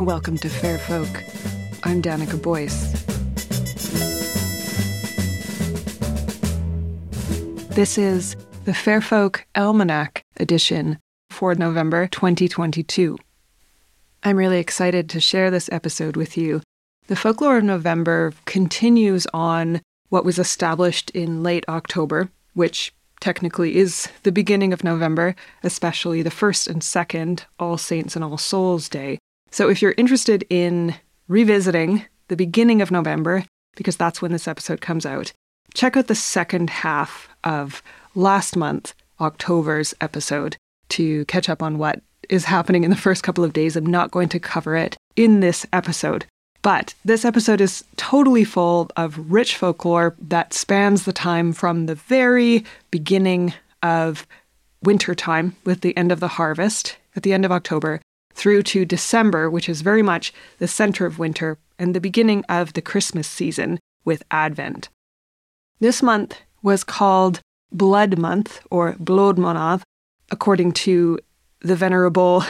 Welcome to Fair Folk. I'm Danica Boyce. This is the Fair Folk Almanac edition for November 2022. I'm really excited to share this episode with you. The folklore of November continues on what was established in late October, which technically is the beginning of November, especially the first and second All Saints and All Souls Day. So if you're interested in revisiting the beginning of November, because that's when this episode comes out, check out the second half of last month, October's episode, to catch up on what is happening in the first couple of days. I'm not going to cover it in this episode. But this episode is totally full of rich folklore that spans the time from the very beginning of winter time with the end of the harvest at the end of October through to December, which is very much the center of winter and the beginning of the Christmas season with Advent. This month was called Blood Month or Blodmonad, according to the venerable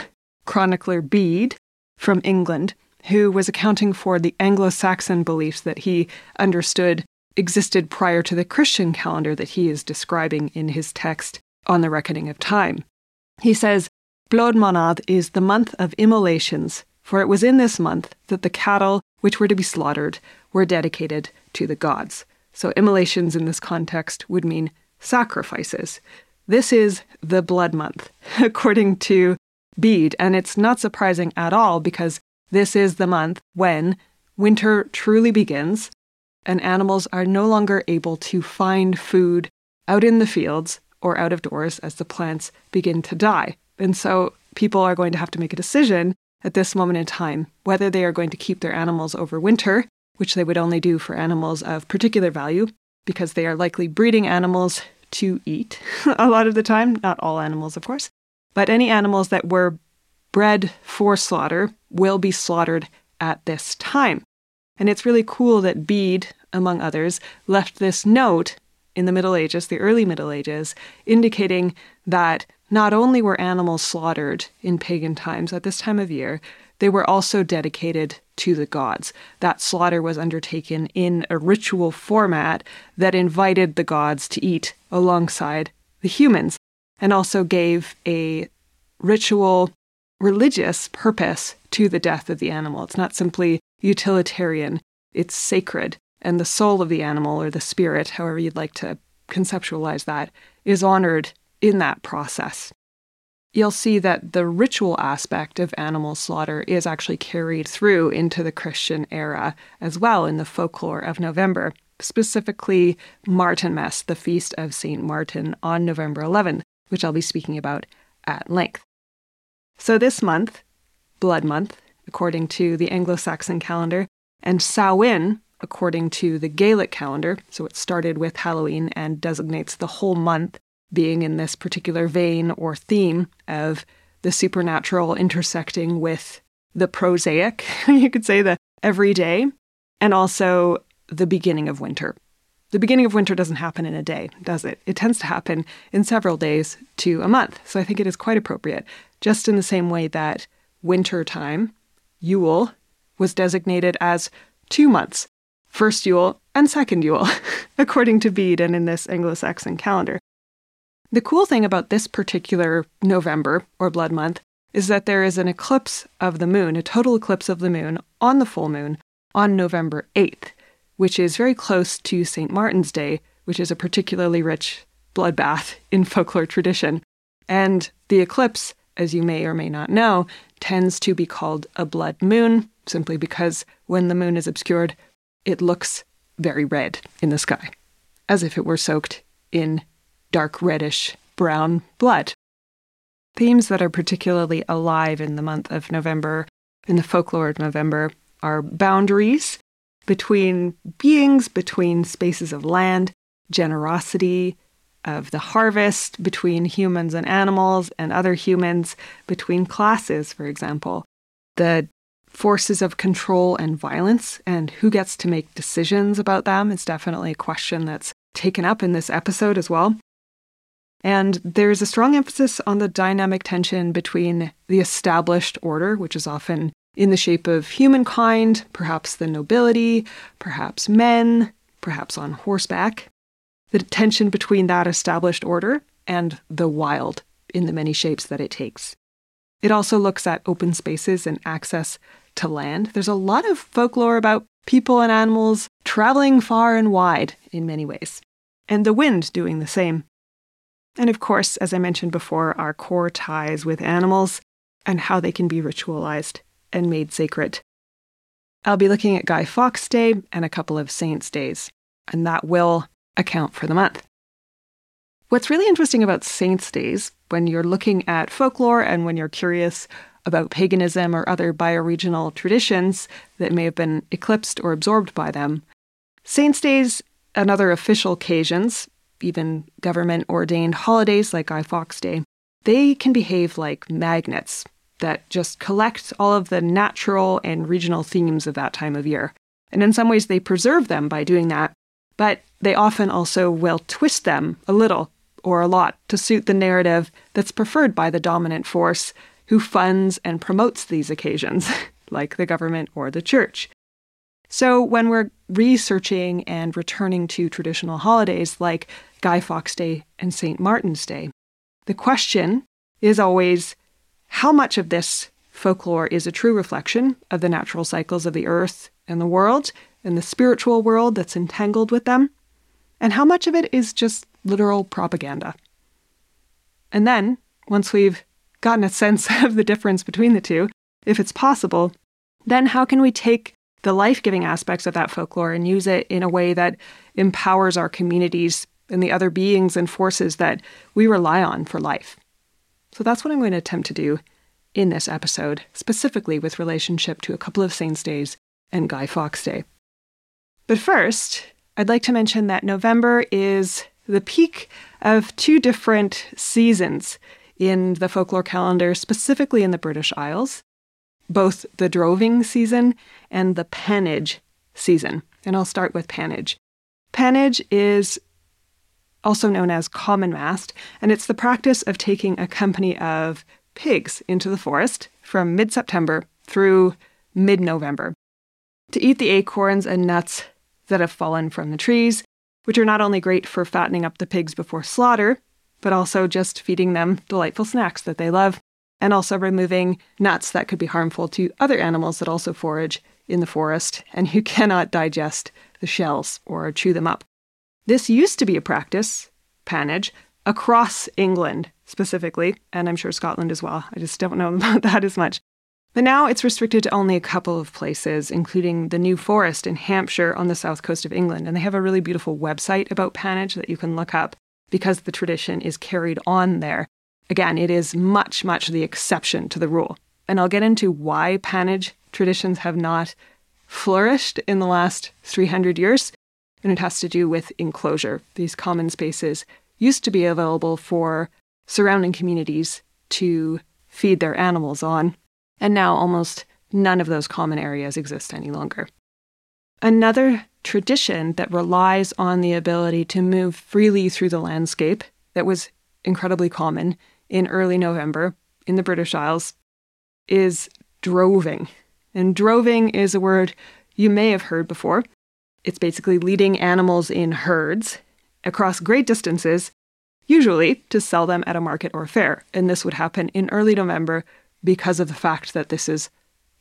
chronicler Bede from England, who was accounting for the Anglo Saxon beliefs that he understood existed prior to the Christian calendar that he is describing in his text on the reckoning of time. He says, Blodmonad is the month of immolations, for it was in this month that the cattle which were to be slaughtered were dedicated to the gods. So, immolations in this context would mean sacrifices. This is the blood month, according to Bede, and it's not surprising at all because this is the month when winter truly begins and animals are no longer able to find food out in the fields or out of doors as the plants begin to die. And so people are going to have to make a decision at this moment in time whether they are going to keep their animals over winter, which they would only do for animals of particular value because they are likely breeding animals to eat a lot of the time, not all animals, of course, but any animals that were bred for slaughter will be slaughtered at this time. And it's really cool that Bede, among others, left this note in the Middle Ages, the early Middle Ages, indicating that not only were animals slaughtered in pagan times at this time of year, they were also dedicated to the gods. That slaughter was undertaken in a ritual format that invited the gods to eat alongside the humans and also gave a ritual religious purpose to the death of the animal. It's not simply utilitarian, it's sacred. And the soul of the animal, or the spirit, however you'd like to conceptualize that, is honored in that process. You'll see that the ritual aspect of animal slaughter is actually carried through into the Christian era as well in the folklore of November, specifically Martinmas, the feast of St. Martin on November 11th, which I'll be speaking about at length. So this month, Blood Month, according to the Anglo Saxon calendar, and Samhain, according to the Gaelic calendar, so it started with Halloween and designates the whole month being in this particular vein or theme of the supernatural intersecting with the prosaic, you could say the everyday, and also the beginning of winter. The beginning of winter doesn't happen in a day, does it? It tends to happen in several days to a month. So I think it is quite appropriate just in the same way that winter time, Yule, was designated as two months first Yule and second Yule, according to Bede and in this Anglo Saxon calendar. The cool thing about this particular November or blood month is that there is an eclipse of the moon, a total eclipse of the moon on the full moon on November 8th, which is very close to St. Martin's Day, which is a particularly rich bloodbath in folklore tradition. And the eclipse as you may or may not know, tends to be called a blood moon, simply because when the moon is obscured, it looks very red in the sky, as if it were soaked in dark reddish brown blood. Themes that are particularly alive in the month of November, in the folklore of November, are boundaries between beings, between spaces of land, generosity, of the harvest between humans and animals and other humans, between classes, for example, the forces of control and violence and who gets to make decisions about them is definitely a question that's taken up in this episode as well. And there's a strong emphasis on the dynamic tension between the established order, which is often in the shape of humankind, perhaps the nobility, perhaps men, perhaps on horseback. The tension between that established order and the wild in the many shapes that it takes. It also looks at open spaces and access to land. There's a lot of folklore about people and animals traveling far and wide in many ways, and the wind doing the same. And of course, as I mentioned before, our core ties with animals and how they can be ritualized and made sacred. I'll be looking at Guy Fawkes Day and a couple of Saints' Days, and that will account for the month. What's really interesting about Saints' Days, when you're looking at folklore and when you're curious about paganism or other bioregional traditions that may have been eclipsed or absorbed by them, Saints' Days and other official occasions, even government ordained holidays like Guy Fawkes Day, they can behave like magnets that just collect all of the natural and regional themes of that time of year. And in some ways, they preserve them by doing that, but they often also will twist them a little or a lot to suit the narrative that's preferred by the dominant force who funds and promotes these occasions, like the government or the church. So, when we're researching and returning to traditional holidays like Guy Fawkes Day and St. Martin's Day, the question is always how much of this folklore is a true reflection of the natural cycles of the earth and the world and the spiritual world that's entangled with them, and how much of it is just literal propaganda. And then, once we've gotten a sense of the difference between the two, if it's possible, then how can we take the life giving aspects of that folklore and use it in a way that empowers our communities and the other beings and forces that we rely on for life? So that's what I'm going to attempt to do in this episode, specifically with relationship to a couple of saints' days and Guy Fawkes Day. But first, I'd like to mention that November is the peak of two different seasons in the folklore calendar, specifically in the British Isles, both the droving season and the pannage season. And I'll start with pannage. Pannage is also known as common mast, and it's the practice of taking a company of pigs into the forest from mid September through mid November to eat the acorns and nuts that have fallen from the trees which are not only great for fattening up the pigs before slaughter, but also just feeding them delightful snacks that they love, and also removing nuts that could be harmful to other animals that also forage in the forest and who cannot digest the shells or chew them up. This used to be a practice, pannage, across England specifically, and I'm sure Scotland as well. I just don't know about that as much. But now it's restricted to only a couple of places, including the New Forest in Hampshire on the south coast of England. And they have a really beautiful website about pannage that you can look up because the tradition is carried on there. Again, it is much, much the exception to the rule. And I'll get into why pannage traditions have not flourished in the last 300 years. And it has to do with enclosure. These common spaces used to be available for surrounding communities to feed their animals on and now almost none of those common areas exist any longer. Another tradition that relies on the ability to move freely through the landscape that was incredibly common in early November in the British Isles is droving. And droving is a word you may have heard before. It's basically leading animals in herds across great distances, usually to sell them at a market or fair. And this would happen in early November because of the fact that this is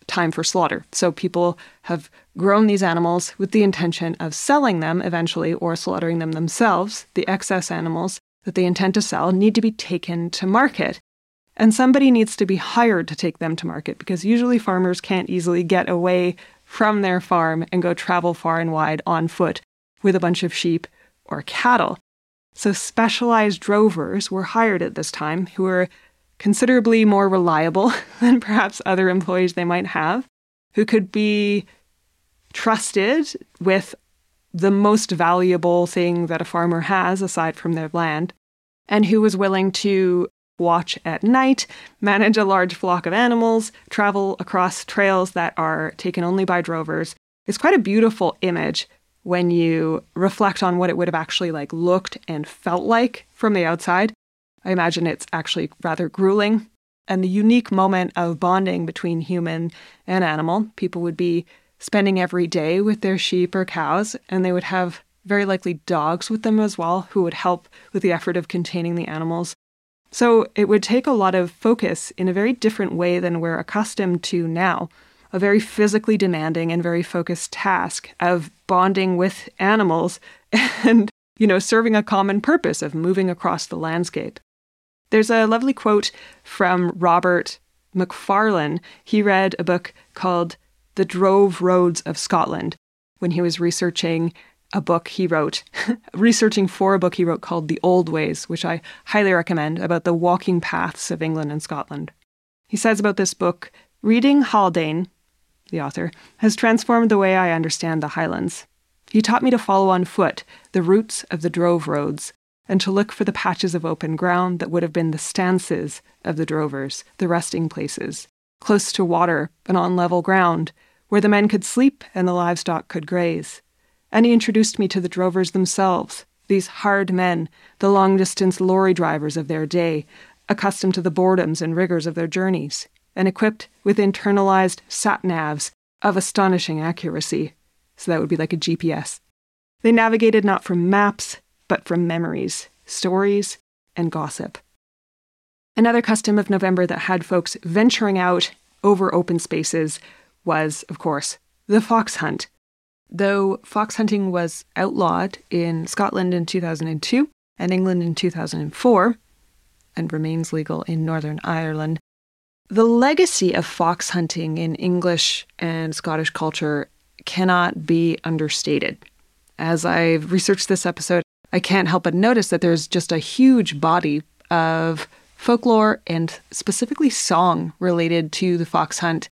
time for slaughter. So people have grown these animals with the intention of selling them eventually or slaughtering them themselves. The excess animals that they intend to sell need to be taken to market. And somebody needs to be hired to take them to market because usually farmers can't easily get away from their farm and go travel far and wide on foot with a bunch of sheep or cattle. So specialized drovers were hired at this time who were considerably more reliable than perhaps other employees they might have, who could be trusted with the most valuable thing that a farmer has aside from their land, and who was willing to watch at night, manage a large flock of animals, travel across trails that are taken only by drovers. It's quite a beautiful image when you reflect on what it would have actually like looked and felt like from the outside. I imagine it's actually rather grueling and the unique moment of bonding between human and animal. People would be spending every day with their sheep or cows, and they would have very likely dogs with them as well, who would help with the effort of containing the animals. So it would take a lot of focus in a very different way than we're accustomed to now. A very physically demanding and very focused task of bonding with animals and, you know, serving a common purpose of moving across the landscape. There's a lovely quote from Robert Macfarlane. He read a book called The Drove Roads of Scotland when he was researching a book he wrote, researching for a book he wrote called The Old Ways, which I highly recommend, about the walking paths of England and Scotland. He says about this book Reading Haldane, the author, has transformed the way I understand the Highlands. He taught me to follow on foot the routes of the drove roads and to look for the patches of open ground that would have been the stances of the drovers, the resting places, close to water and on level ground, where the men could sleep and the livestock could graze and he introduced me to the drovers themselves, these hard men, the long distance lorry drivers of their day, accustomed to the boredoms and rigors of their journeys, and equipped with internalized sat navs of astonishing accuracy. So that would be like a GPS. They navigated not from maps, but from memories, stories, and gossip. Another custom of November that had folks venturing out over open spaces was, of course, the fox hunt, Though fox hunting was outlawed in Scotland in 2002 and England in 2004, and remains legal in Northern Ireland, the legacy of fox hunting in English and Scottish culture cannot be understated. As I've researched this episode, I can't help but notice that there's just a huge body of folklore and specifically song related to the fox hunt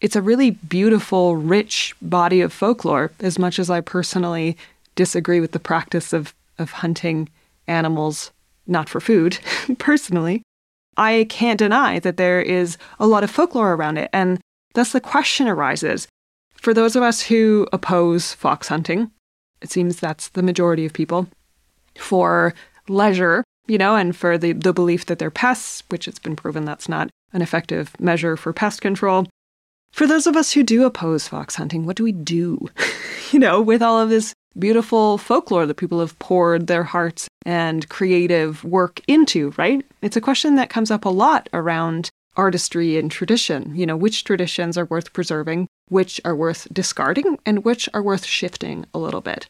it's a really beautiful, rich body of folklore, as much as I personally disagree with the practice of, of hunting animals not for food, personally. I can't deny that there is a lot of folklore around it, and thus the question arises for those of us who oppose fox hunting, it seems that's the majority of people, for leisure, you know, and for the, the belief that they're pests, which it's been proven that's not an effective measure for pest control, for those of us who do oppose fox hunting, what do we do? you know, with all of this beautiful folklore that people have poured their hearts and creative work into, right? It's a question that comes up a lot around artistry and tradition. You know, which traditions are worth preserving, which are worth discarding, and which are worth shifting a little bit.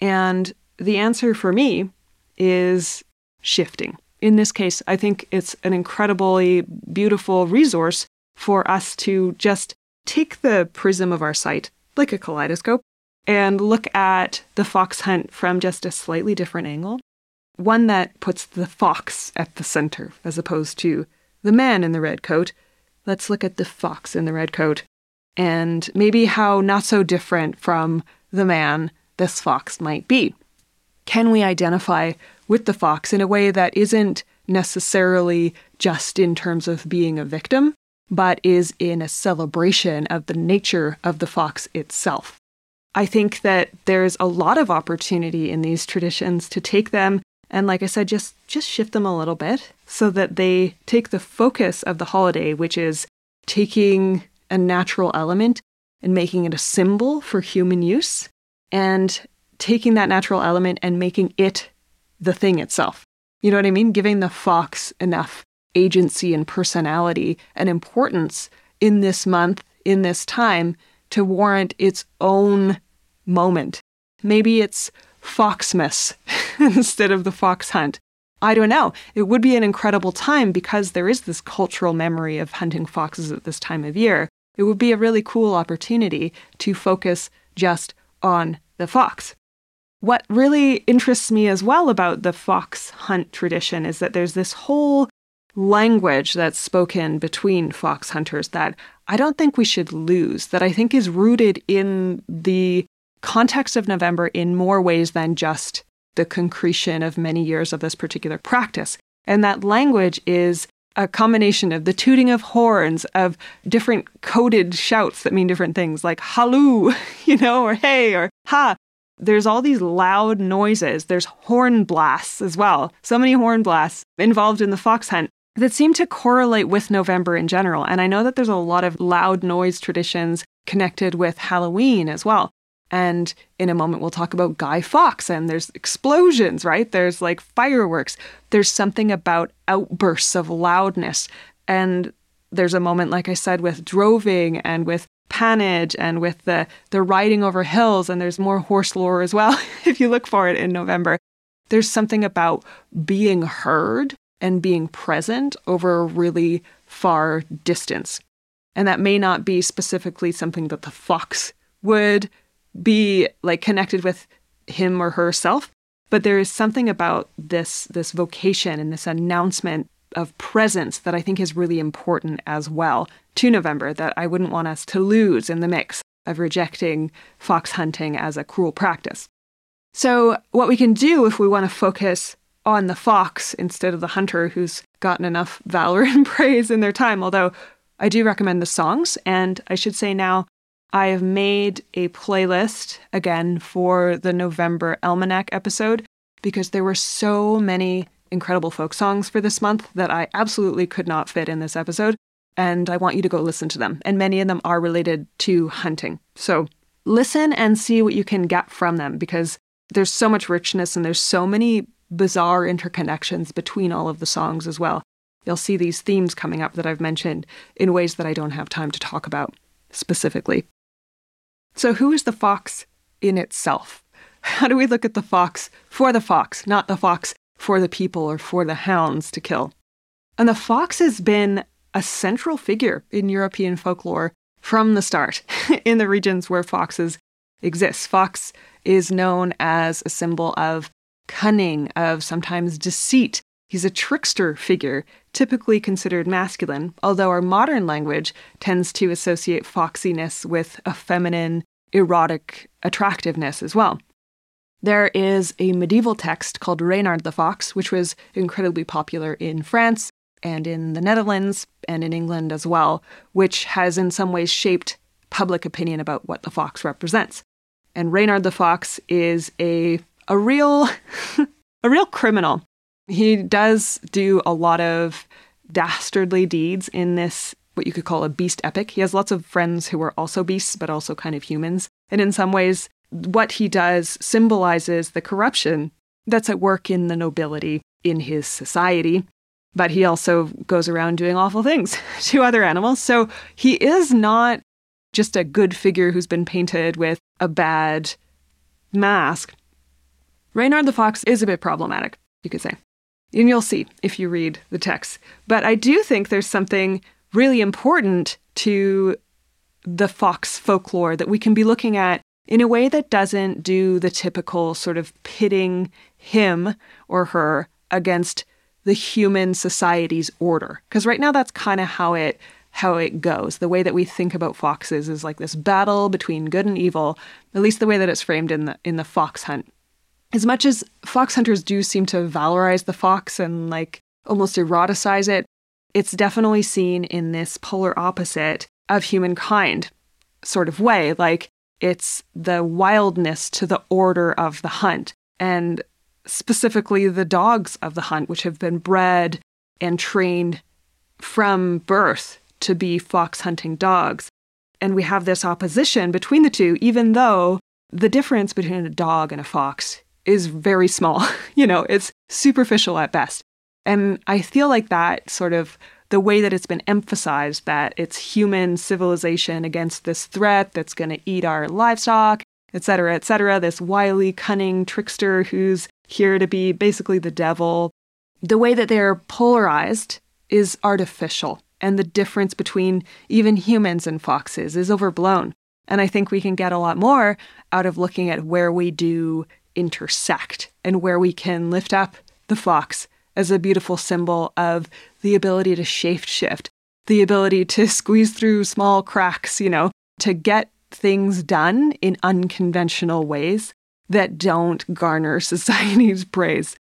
And the answer for me is shifting. In this case, I think it's an incredibly beautiful resource for us to just take the prism of our sight, like a kaleidoscope, and look at the fox hunt from just a slightly different angle. One that puts the fox at the center as opposed to the man in the red coat. Let's look at the fox in the red coat and maybe how not so different from the man this fox might be. Can we identify with the fox in a way that isn't necessarily just in terms of being a victim, but is in a celebration of the nature of the fox itself. I think that there's a lot of opportunity in these traditions to take them and like I said just just shift them a little bit so that they take the focus of the holiday which is taking a natural element and making it a symbol for human use and taking that natural element and making it the thing itself. You know what I mean? Giving the fox enough agency and personality and importance in this month, in this time, to warrant its own moment. Maybe it's Foxmas instead of the fox hunt. I don't know. It would be an incredible time because there is this cultural memory of hunting foxes at this time of year. It would be a really cool opportunity to focus just on the fox. What really interests me as well about the fox hunt tradition is that there's this whole language that's spoken between fox hunters that I don't think we should lose, that I think is rooted in the context of November in more ways than just the concretion of many years of this particular practice. And that language is a combination of the tooting of horns, of different coded shouts that mean different things, like halloo, you know, or hey, or ha. There's all these loud noises. There's horn blasts as well. So many horn blasts involved in the fox hunt that seem to correlate with November in general. And I know that there's a lot of loud noise traditions connected with Halloween as well. And in a moment, we'll talk about Guy Fawkes, and there's explosions, right? There's like fireworks. There's something about outbursts of loudness. And there's a moment, like I said, with droving and with pannage and with the, the riding over hills. And there's more horse lore as well, if you look for it in November. There's something about being heard and being present over a really far distance. And that may not be specifically something that the fox would be like connected with him or herself, but there is something about this this vocation and this announcement of presence that I think is really important as well to November that I wouldn't want us to lose in the mix of rejecting fox hunting as a cruel practice. So, what we can do if we want to focus on the fox instead of the hunter who's gotten enough valor and praise in their time, although I do recommend the songs. And I should say now, I have made a playlist again for the November Almanac episode because there were so many incredible folk songs for this month that I absolutely could not fit in this episode. And I want you to go listen to them. And many of them are related to hunting. So listen and see what you can get from them because there's so much richness and there's so many bizarre interconnections between all of the songs as well. You'll see these themes coming up that I've mentioned in ways that I don't have time to talk about specifically. So, who is the fox in itself? How do we look at the fox for the fox, not the fox for the people or for the hounds to kill? And the fox has been a central figure in European folklore from the start in the regions where foxes exist. Fox is known as a symbol of cunning, of sometimes deceit. He's a trickster figure, typically considered masculine, although our modern language tends to associate foxiness with a feminine, erotic attractiveness as well. There is a medieval text called Reynard the Fox, which was incredibly popular in France and in the Netherlands and in England as well, which has in some ways shaped public opinion about what the fox represents. And Reynard the Fox is a a real a real criminal. He does do a lot of dastardly deeds in this what you could call a beast epic. He has lots of friends who are also beasts but also kind of humans. And in some ways what he does symbolizes the corruption that's at work in the nobility in his society. But he also goes around doing awful things to other animals. So he is not just a good figure who's been painted with a bad mask. Reynard the Fox is a bit problematic, you could say. And you'll see if you read the text. But I do think there's something really important to the fox folklore that we can be looking at in a way that doesn't do the typical sort of pitting him or her against the human society's order. Because right now that's kind of how it how it goes. The way that we think about foxes is like this battle between good and evil, at least the way that it's framed in the in the fox hunt as much as fox hunters do seem to valorize the fox and like almost eroticize it, it's definitely seen in this polar opposite of humankind sort of way. Like it's the wildness to the order of the hunt, and specifically the dogs of the hunt, which have been bred and trained from birth to be fox hunting dogs. And we have this opposition between the two, even though the difference between a dog and a fox is very small. you know, it's superficial at best. And I feel like that sort of the way that it's been emphasized that it's human civilization against this threat that's going to eat our livestock, et cetera, et cetera, this wily, cunning trickster who's here to be basically the devil. The way that they're polarized is artificial, and the difference between even humans and foxes is overblown. And I think we can get a lot more out of looking at where we do intersect and where we can lift up the fox as a beautiful symbol of the ability to shape shift, the ability to squeeze through small cracks, you know, to get things done in unconventional ways that don't garner society's praise.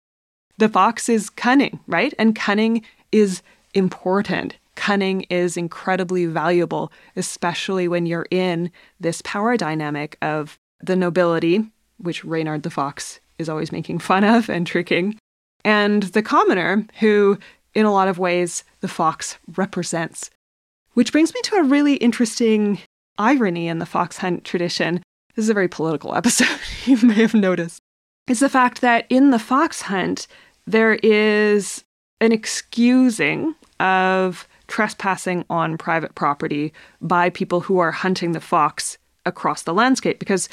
The fox is cunning, right? And cunning is important. Cunning is incredibly valuable, especially when you're in this power dynamic of the nobility which Reynard the Fox is always making fun of and tricking, and the commoner, who in a lot of ways, the fox represents. Which brings me to a really interesting irony in the fox hunt tradition. This is a very political episode, you may have noticed. Is the fact that in the fox hunt, there is an excusing of trespassing on private property by people who are hunting the fox across the landscape. Because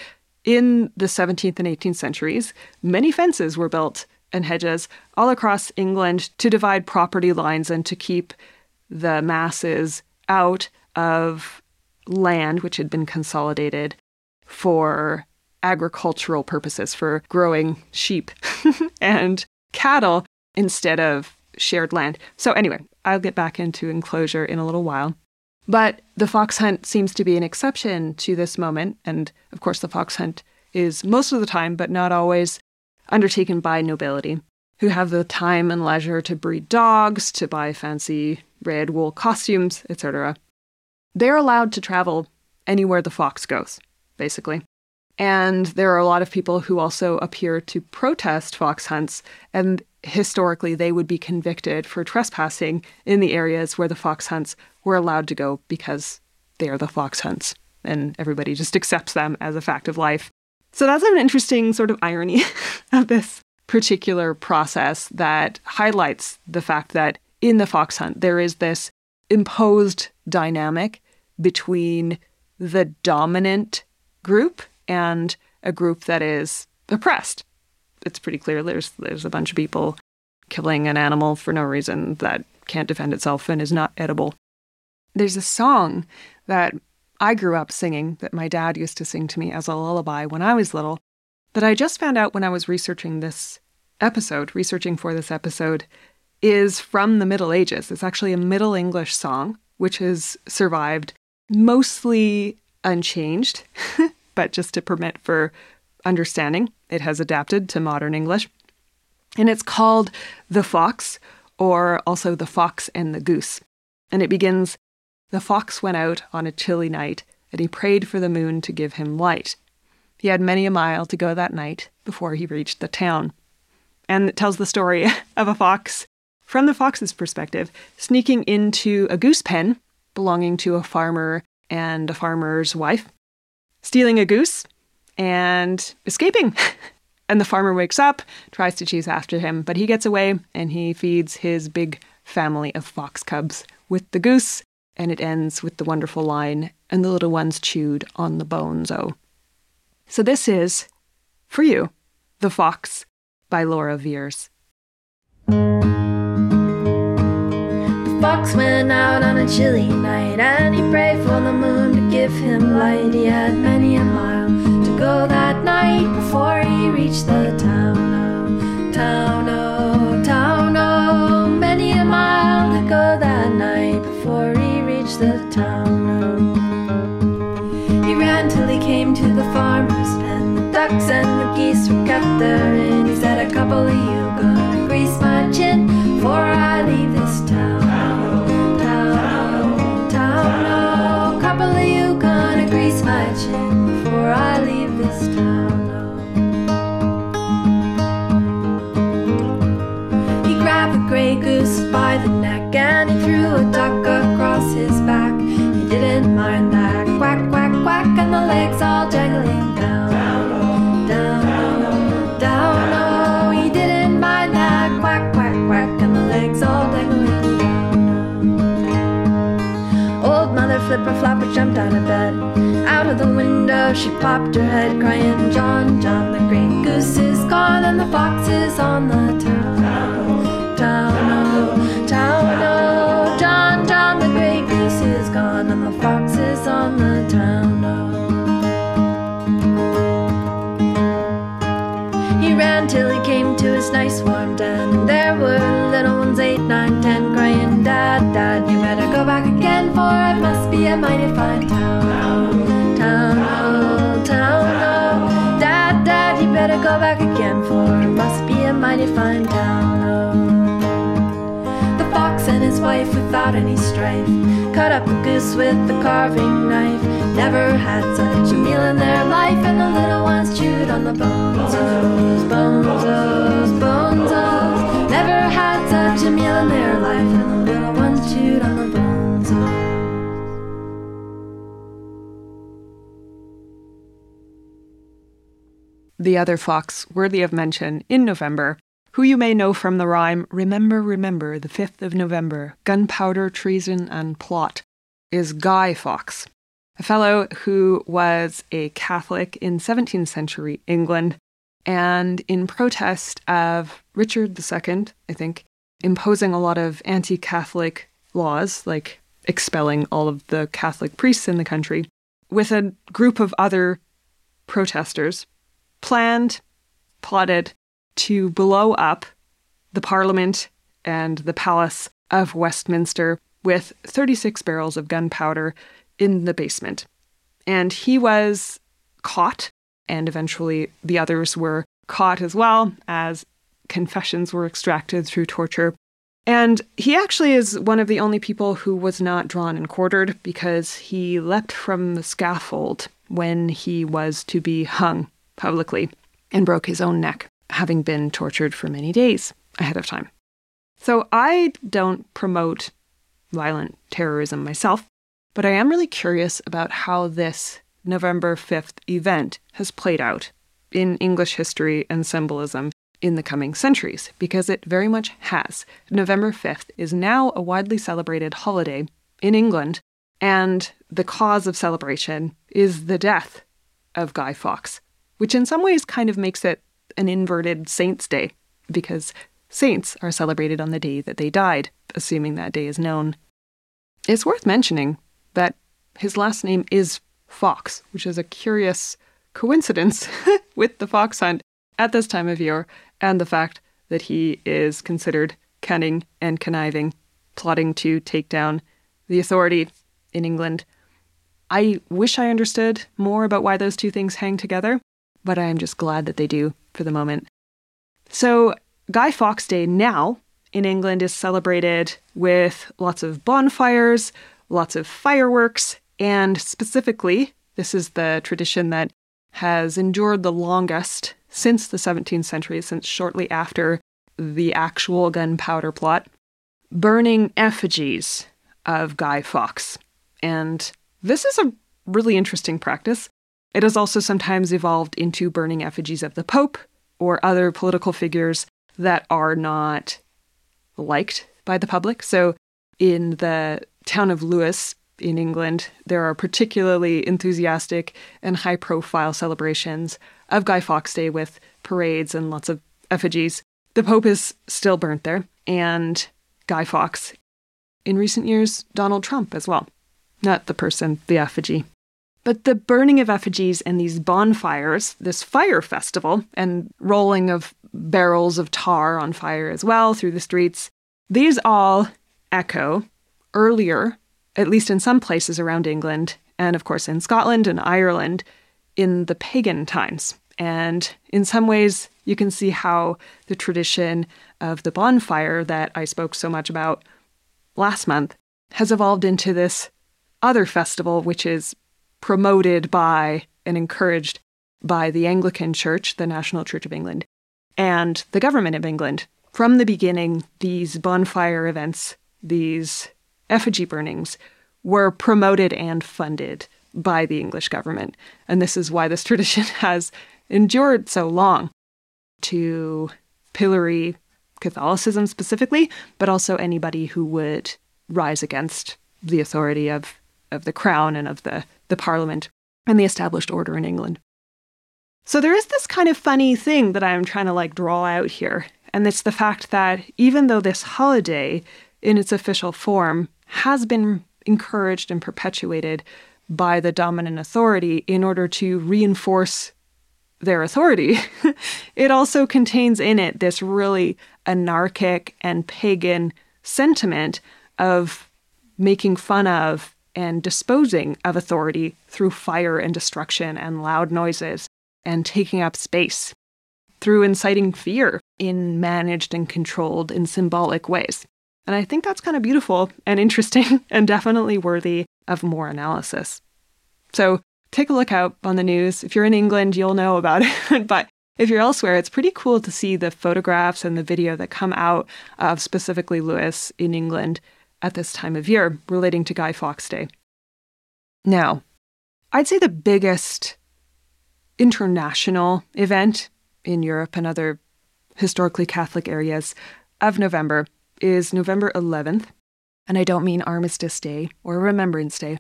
in the 17th and 18th centuries, many fences were built and hedges all across England to divide property lines and to keep the masses out of land which had been consolidated for agricultural purposes, for growing sheep and cattle instead of shared land. So, anyway, I'll get back into enclosure in a little while. But the fox hunt seems to be an exception to this moment. And of course, the fox hunt is most of the time, but not always, undertaken by nobility who have the time and leisure to breed dogs, to buy fancy red wool costumes, etc. They're allowed to travel anywhere the fox goes, basically. And there are a lot of people who also appear to protest fox hunts, and historically they would be convicted for trespassing in the areas where the fox hunts were allowed to go because they are the fox hunts, and everybody just accepts them as a fact of life. So that's an interesting sort of irony of this particular process that highlights the fact that in the fox hunt, there is this imposed dynamic between the dominant group and a group that is oppressed. It's pretty clear there's there's a bunch of people killing an animal for no reason that can't defend itself and is not edible. There's a song that I grew up singing that my dad used to sing to me as a lullaby when I was little that I just found out when I was researching this episode, researching for this episode, is from the Middle Ages. It's actually a Middle English song, which has survived mostly unchanged, but just to permit for understanding, it has adapted to modern English. And it's called The Fox, or also The Fox and the Goose. And it begins The fox went out on a chilly night, and he prayed for the moon to give him light. He had many a mile to go that night before he reached the town. And it tells the story of a fox, from the fox's perspective, sneaking into a goose pen belonging to a farmer and a farmer's wife, stealing a goose and escaping. and the farmer wakes up, tries to chase after him, but he gets away and he feeds his big family of fox cubs with the goose. And it ends with the wonderful line, and the little ones chewed on the bones, oh. So this is, for you, The Fox by Laura Veirs. The fox went out on a chilly night and he prayed for the moon to give him light. He had many a mile to go that night before he reached the town. Oh, town, oh, town, oh, many a mile to go the town. He ran till he came to the farmer's pen. The ducks and the geese were kept there, and he said, A couple of you gonna grease my chin before I leave this town. Town, town, oh, couple of you gonna grease my chin before I leave this town. He grabbed gray goose by the Mother Flipper Flopper jumped out of bed. Out of the window she popped her head, crying, John, John, the great goose is gone, and the fox is on the town. Town, oh, town, oh, John, John, the great goose is gone, and the fox is on the town. Oh. He ran till he came to his nice warm den, and there were little ones, eight, nine, ten, crying, Dad, Dad, you better go back again, for it must a mighty fine town. Town, oh, town, oh, Dad, Dad, you better go back again, for it must be a mighty fine town. Oh. The fox and his wife, without any strife, cut up the goose with the carving knife. Never had such a meal in their life, and the little ones chewed on the bones. Bones, bones, oh. Never had such a meal in their life. The other fox worthy of mention in November, who you may know from the rhyme Remember, Remember, the 5th of November, gunpowder, treason, and plot, is Guy Fawkes, a fellow who was a Catholic in 17th century England and in protest of Richard II, I think, imposing a lot of anti Catholic laws, like expelling all of the Catholic priests in the country, with a group of other protesters, planned, plotted to blow up the Parliament and the Palace of Westminster with 36 barrels of gunpowder in the basement. And he was caught, and eventually the others were caught as well, as confessions were extracted through torture. And he actually is one of the only people who was not drawn and quartered because he leapt from the scaffold when he was to be hung publicly and broke his own neck, having been tortured for many days ahead of time. So I don't promote violent terrorism myself, but I am really curious about how this November 5th event has played out in English history and symbolism in the coming centuries, because it very much has. November 5th is now a widely celebrated holiday in England, and the cause of celebration is the death of Guy Fawkes, which in some ways kind of makes it an inverted Saints' Day, because saints are celebrated on the day that they died, assuming that day is known. It's worth mentioning that his last name is Fox, which is a curious coincidence with the fox hunt at this time of year and the fact that he is considered cunning and conniving, plotting to take down the authority in England. I wish I understood more about why those two things hang together, but I am just glad that they do for the moment. So, Guy Fawkes Day now in England is celebrated with lots of bonfires, lots of fireworks, and specifically, this is the tradition that has endured the longest since the 17th century, since shortly after the actual gunpowder plot, burning effigies of Guy Fawkes. And this is a really interesting practice. It has also sometimes evolved into burning effigies of the Pope or other political figures that are not liked by the public. So in the town of Lewes in England, there are particularly enthusiastic and high profile celebrations of Guy Fawkes Day with parades and lots of effigies. The Pope is still burnt there, and Guy Fawkes. In recent years, Donald Trump as well. Not the person, the effigy. But the burning of effigies and these bonfires, this fire festival, and rolling of barrels of tar on fire as well through the streets, these all echo earlier, at least in some places around England, and of course in Scotland and Ireland, in the pagan times. And in some ways, you can see how the tradition of the bonfire that I spoke so much about last month has evolved into this other festival, which is promoted by and encouraged by the Anglican Church, the National Church of England, and the government of England. From the beginning, these bonfire events, these effigy burnings, were promoted and funded by the English government. And this is why this tradition has endured so long to pillory Catholicism specifically, but also anybody who would rise against the authority of, of the crown and of the, the parliament and the established order in England. So there is this kind of funny thing that I'm trying to like draw out here. And it's the fact that even though this holiday in its official form has been encouraged and perpetuated by the dominant authority in order to reinforce their authority, it also contains in it this really anarchic and pagan sentiment of making fun of and disposing of authority through fire and destruction and loud noises and taking up space, through inciting fear in managed and controlled and symbolic ways. And I think that's kind of beautiful and interesting and definitely worthy of more analysis. So take a look out on the news. If you're in England, you'll know about it. but if you're elsewhere, it's pretty cool to see the photographs and the video that come out of specifically Lewes in England at this time of year relating to Guy Fawkes Day. Now, I'd say the biggest international event in Europe and other historically Catholic areas of November is November 11th. And I don't mean Armistice Day or Remembrance Day.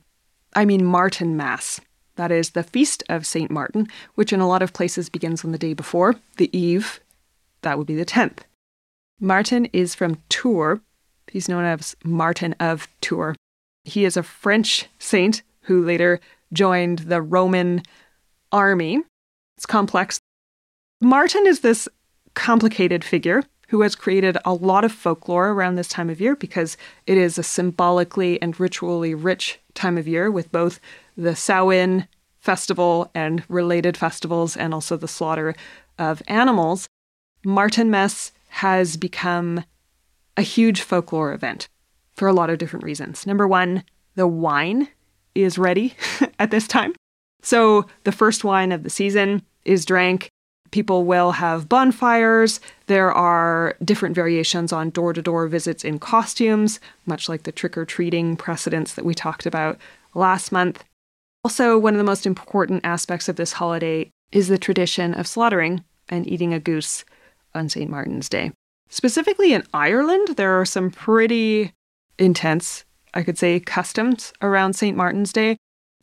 I mean Martinmas. That is the Feast of St. Martin, which in a lot of places begins on the day before, the eve. That would be the 10th. Martin is from Tours. He's known as Martin of Tours. He is a French saint who later joined the Roman army. It's complex. Martin is this complicated figure who has created a lot of folklore around this time of year because it is a symbolically and ritually rich time of year with both the Samhain festival and related festivals and also the slaughter of animals. Martinmas has become a huge folklore event for a lot of different reasons. Number one, the wine is ready at this time. So the first wine of the season is drank People will have bonfires. There are different variations on door to door visits in costumes, much like the trick or treating precedents that we talked about last month. Also, one of the most important aspects of this holiday is the tradition of slaughtering and eating a goose on St. Martin's Day. Specifically in Ireland, there are some pretty intense, I could say, customs around St. Martin's Day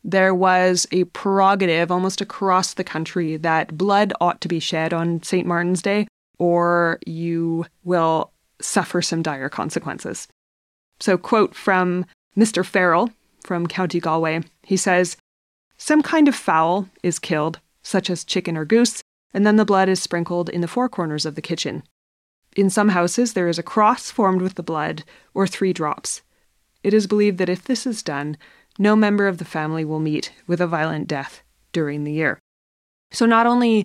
there was a prerogative almost across the country that blood ought to be shed on St. Martin's Day, or you will suffer some dire consequences. So, quote from Mr. Farrell from County Galway he says, Some kind of fowl is killed, such as chicken or goose, and then the blood is sprinkled in the four corners of the kitchen. In some houses, there is a cross formed with the blood, or three drops. It is believed that if this is done, no member of the family will meet with a violent death during the year. So not only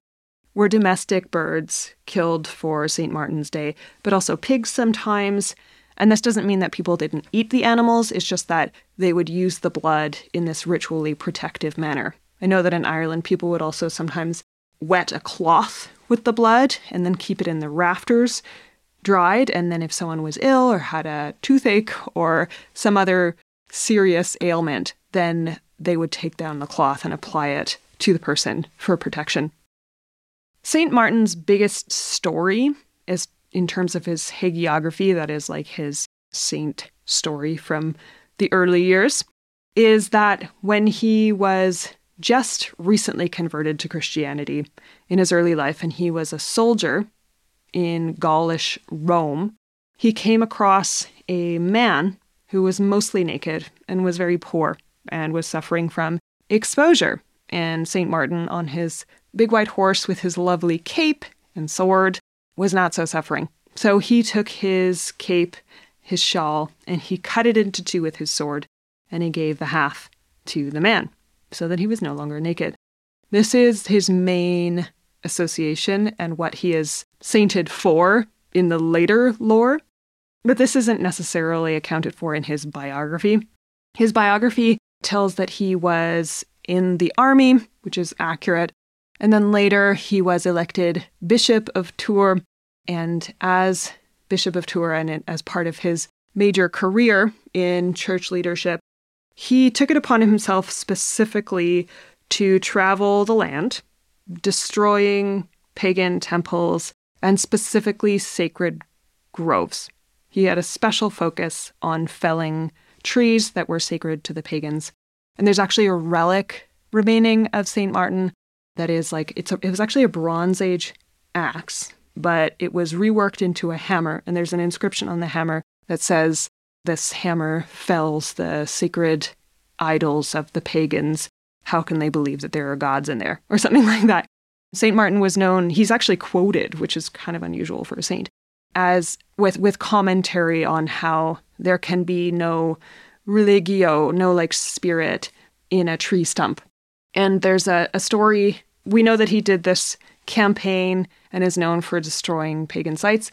were domestic birds killed for St. Martin's Day, but also pigs sometimes. And this doesn't mean that people didn't eat the animals, it's just that they would use the blood in this ritually protective manner. I know that in Ireland, people would also sometimes wet a cloth with the blood and then keep it in the rafters dried. And then if someone was ill or had a toothache or some other serious ailment, then they would take down the cloth and apply it to the person for protection. St. Martin's biggest story is in terms of his hagiography, that is like his saint story from the early years, is that when he was just recently converted to Christianity in his early life and he was a soldier in Gaulish Rome, he came across a man who was mostly naked and was very poor and was suffering from exposure. And St. Martin, on his big white horse with his lovely cape and sword, was not so suffering. So he took his cape, his shawl, and he cut it into two with his sword, and he gave the half to the man, so that he was no longer naked. This is his main association and what he is sainted for in the later lore. But this isn't necessarily accounted for in his biography. His biography tells that he was in the army, which is accurate, and then later he was elected Bishop of Tours. And as Bishop of Tours, and as part of his major career in church leadership, he took it upon himself specifically to travel the land, destroying pagan temples and specifically sacred groves. He had a special focus on felling trees that were sacred to the pagans. And there's actually a relic remaining of St. Martin that is like, it's a, it was actually a Bronze Age axe, but it was reworked into a hammer. And there's an inscription on the hammer that says, This hammer fells the sacred idols of the pagans. How can they believe that there are gods in there? Or something like that. St. Martin was known, he's actually quoted, which is kind of unusual for a saint, as with with commentary on how there can be no religio, no like spirit in a tree stump. And there's a, a story we know that he did this campaign and is known for destroying pagan sites,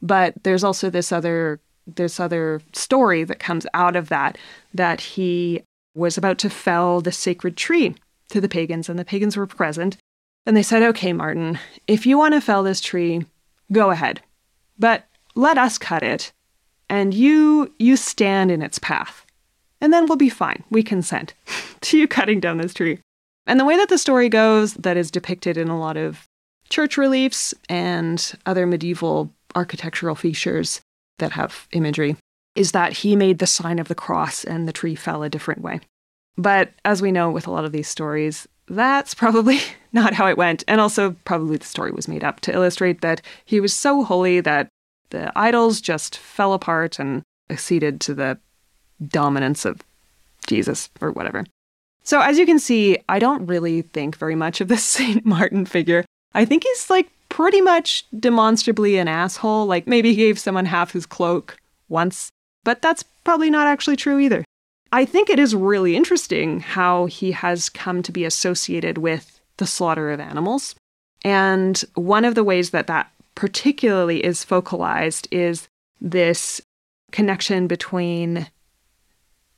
but there's also this other this other story that comes out of that that he was about to fell the sacred tree to the pagans and the pagans were present and they said okay martin if you want to fell this tree go ahead but let us cut it, and you you stand in its path. And then we'll be fine. We consent to you cutting down this tree. And the way that the story goes, that is depicted in a lot of church reliefs and other medieval architectural features that have imagery, is that he made the sign of the cross and the tree fell a different way. But as we know with a lot of these stories, that's probably not how it went. And also, probably the story was made up to illustrate that he was so holy that the idols just fell apart and acceded to the dominance of Jesus or whatever. So, as you can see, I don't really think very much of this St. Martin figure. I think he's like pretty much demonstrably an asshole. Like maybe he gave someone half his cloak once, but that's probably not actually true either. I think it is really interesting how he has come to be associated with the slaughter of animals. And one of the ways that that particularly is focalized is this connection between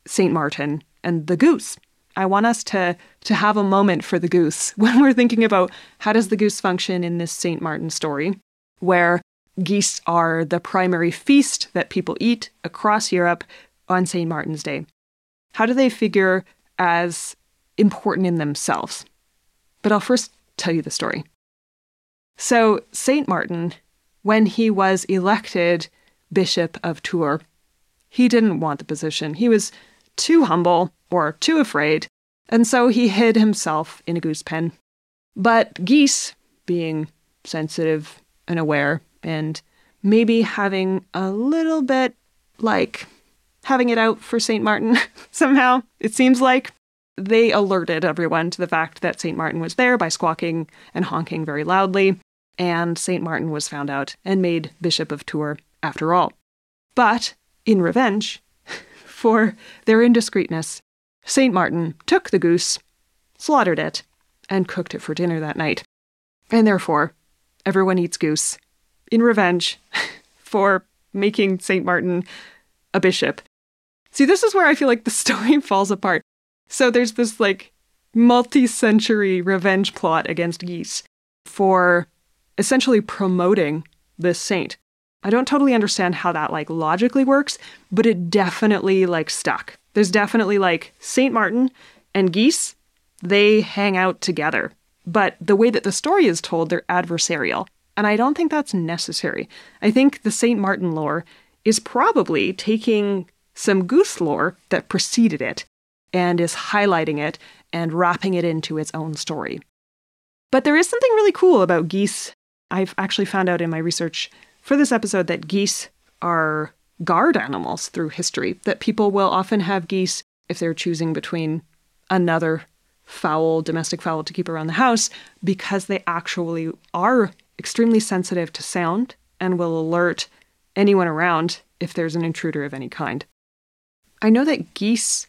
St. Martin and the goose. I want us to to have a moment for the goose when we're thinking about how does the goose function in this St. Martin story where geese are the primary feast that people eat across Europe on St. Martin's Day. How do they figure as important in themselves? But I'll first tell you the story. So, St. Martin, when he was elected Bishop of Tours, he didn't want the position. He was too humble or too afraid, and so he hid himself in a goose pen. But geese, being sensitive and aware, and maybe having a little bit like having it out for St. Martin somehow, it seems like. They alerted everyone to the fact that St. Martin was there by squawking and honking very loudly, and St. Martin was found out and made Bishop of Tours after all. But, in revenge for their indiscreetness, St. Martin took the goose, slaughtered it, and cooked it for dinner that night. And therefore, everyone eats goose in revenge for making St. Martin a bishop See, this is where I feel like the story falls apart. So there's this like multi century revenge plot against geese for essentially promoting this saint. I don't totally understand how that like logically works, but it definitely like stuck. There's definitely like Saint Martin and geese, they hang out together. But the way that the story is told, they're adversarial. And I don't think that's necessary. I think the Saint Martin lore is probably taking some goose lore that preceded it and is highlighting it and wrapping it into its own story. But there is something really cool about geese. I've actually found out in my research for this episode that geese are guard animals through history, that people will often have geese if they're choosing between another fowl, domestic fowl to keep around the house, because they actually are extremely sensitive to sound and will alert anyone around if there's an intruder of any kind. I know that geese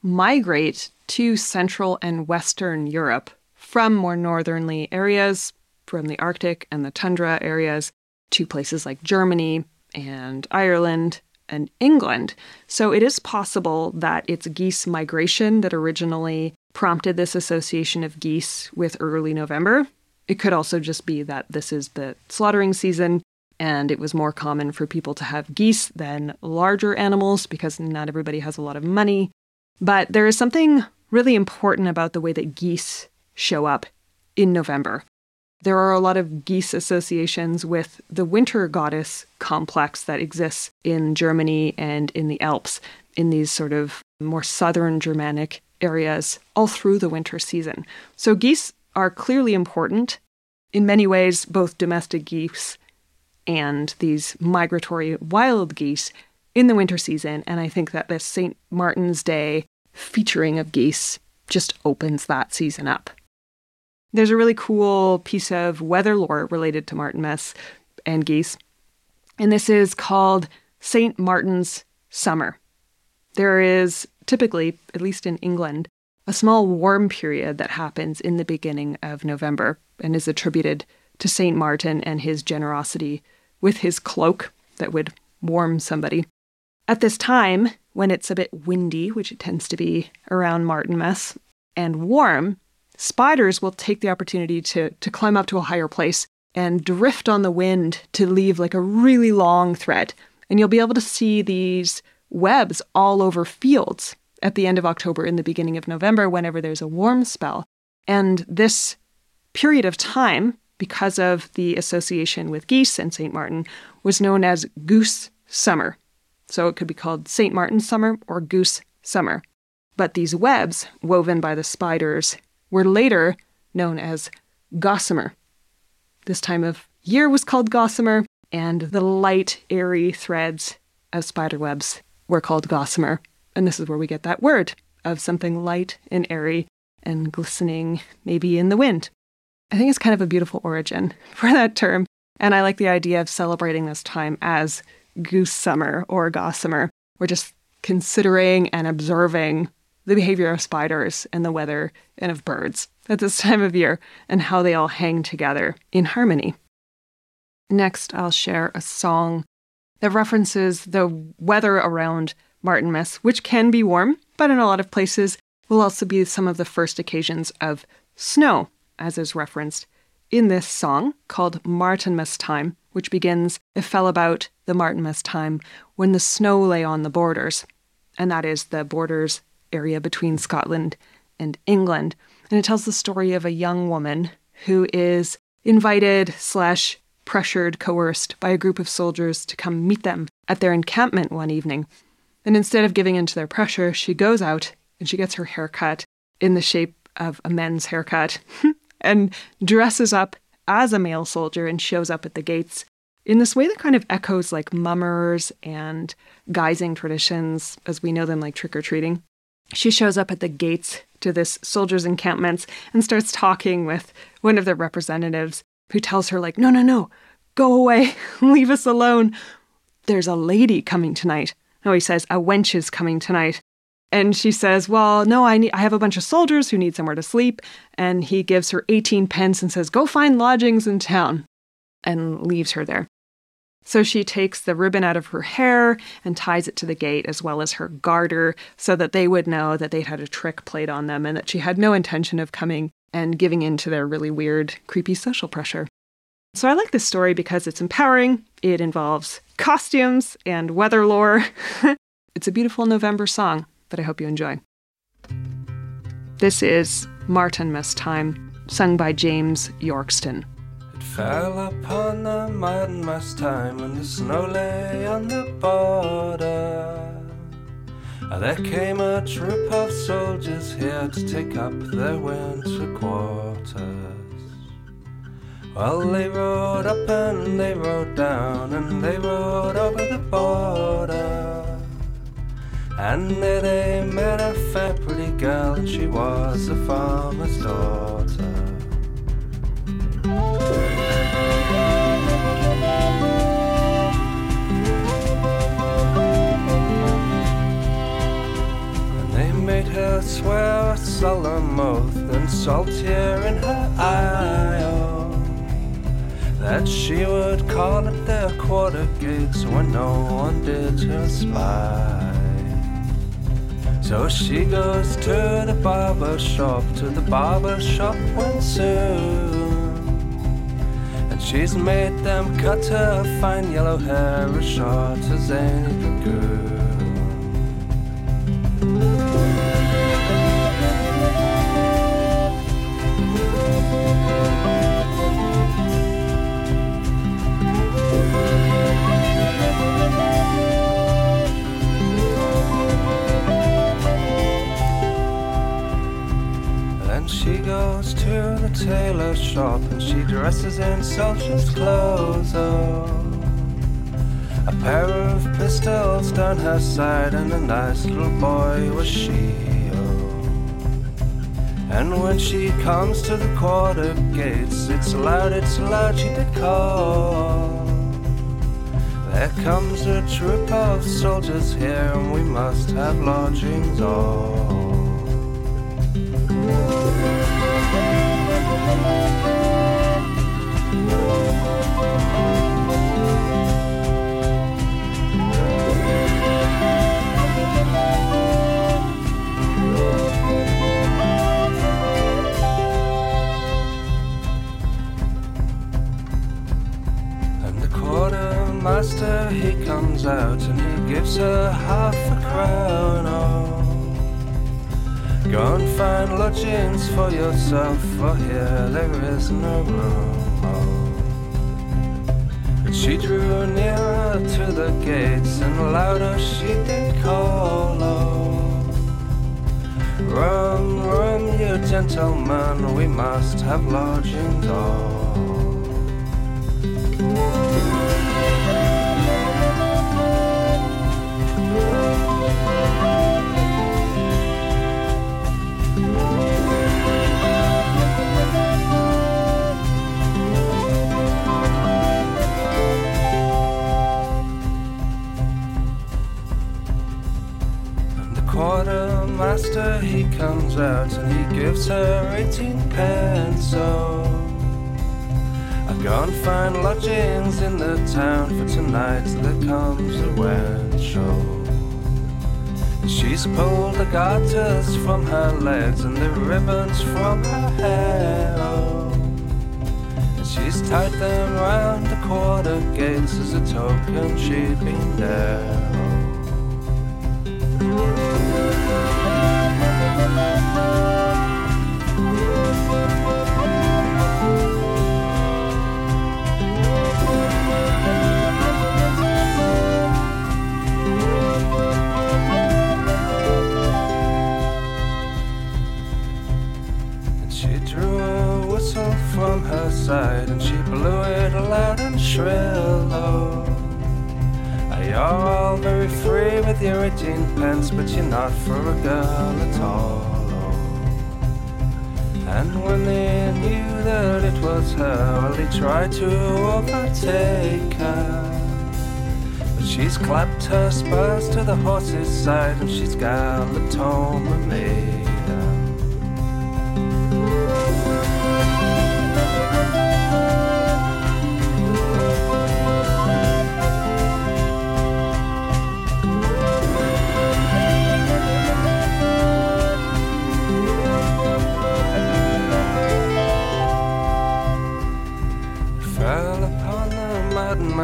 migrate to Central and Western Europe from more northerly areas, from the Arctic and the tundra areas, to places like Germany and Ireland and England. So it is possible that it's geese migration that originally prompted this association of geese with early November. It could also just be that this is the slaughtering season and it was more common for people to have geese than larger animals because not everybody has a lot of money. But there is something really important about the way that geese show up in November. There are a lot of geese associations with the winter goddess complex that exists in Germany and in the Alps, in these sort of more southern Germanic areas, all through the winter season. So geese are clearly important. In many ways, both domestic geese and these migratory wild geese in the winter season. And I think that this St. Martin's Day featuring of geese just opens that season up. There's a really cool piece of weather lore related to Martinmas and geese, and this is called St. Martin's Summer. There is typically, at least in England, a small warm period that happens in the beginning of November and is attributed to St. Martin and his generosity with his cloak that would warm somebody. At this time, when it's a bit windy, which it tends to be around Martinmas, and warm, spiders will take the opportunity to, to climb up to a higher place and drift on the wind to leave like a really long thread. And you'll be able to see these webs all over fields at the end of October and the beginning of November whenever there's a warm spell. And this period of time, because of the association with geese and St. Martin, was known as Goose Summer. So it could be called St. Martin's Summer or Goose Summer. But these webs, woven by the spiders, were later known as gossamer. This time of year was called gossamer, and the light, airy threads of spider webs were called gossamer. And this is where we get that word of something light and airy and glistening, maybe in the wind. I think it's kind of a beautiful origin for that term. And I like the idea of celebrating this time as goose summer or gossamer. We're just considering and observing the behavior of spiders and the weather and of birds at this time of year and how they all hang together in harmony. Next, I'll share a song that references the weather around Martinmas, which can be warm, but in a lot of places will also be some of the first occasions of snow, as is referenced in this song called Martinmas Time, which begins, It fell about the Martinmas time when the snow lay on the borders. And that is the borders area between Scotland and England. And it tells the story of a young woman who is invited slash pressured, coerced by a group of soldiers to come meet them at their encampment one evening. And instead of giving in to their pressure, she goes out and she gets her hair cut in the shape of a men's haircut and dresses up as a male soldier and shows up at the gates in this way that kind of echoes like mummers and guising traditions as we know them like trick or treating. She shows up at the gates to this soldiers' encampments and starts talking with one of their representatives who tells her, like, no, no, no, go away, leave us alone. There's a lady coming tonight. No, he says, a wench is coming tonight. And she says, Well, no, I, need, I have a bunch of soldiers who need somewhere to sleep. And he gives her 18 pence and says, Go find lodgings in town, and leaves her there. So she takes the ribbon out of her hair and ties it to the gate, as well as her garter, so that they would know that they'd had a trick played on them and that she had no intention of coming and giving in to their really weird, creepy social pressure. So I like this story because it's empowering, it involves costumes and weather lore. it's a beautiful November song that I hope you enjoy. This is Martinmas Time, sung by James Yorkston It fell upon the Martinmas time when the snow lay on the border. There came a troop of soldiers here to take up their winter quarters. Well, they rode up and they rode down and they rode over the border. And there they met a fair pretty girl, and she was a farmer's daughter. And they made her swear a solemn oath and salt tear in her eye. That she would call at their quarter gates when no one did her spy. So she goes to the barber shop, to the barber shop when soon. And she's made them cut her fine yellow hair as short as any could. tailor shop and she dresses in soldier's clothes. Oh, a pair of pistols down her side and a nice little boy was she. Oh, and when she comes to the quarter gates, it's loud, it's loud, she did call. There comes a troop of soldiers here, and we must have lodgings all. Master he comes out and he gives her half a crown. Oh, Go and find lodgings for yourself, for here there is no room. Oh. And she drew nearer to the gates, and louder she did call. Oh. Run, run, you gentlemen, we must have lodgings all. Quartermaster he comes out and he gives her 18 pence. Oh, so I've gone find lodgings in the town for tonight there comes a show. She's pulled the garters from her legs and the ribbons from her hair. Oh. And she's tied them round the quarter gates as a token she'd been there side and she blew it loud and shrill oh. You're all very free with your 18 pence but you're not for a girl at all oh. And when they knew that it was her well they tried to overtake her But she's clapped her spurs to the horse's side and she's galloped home with me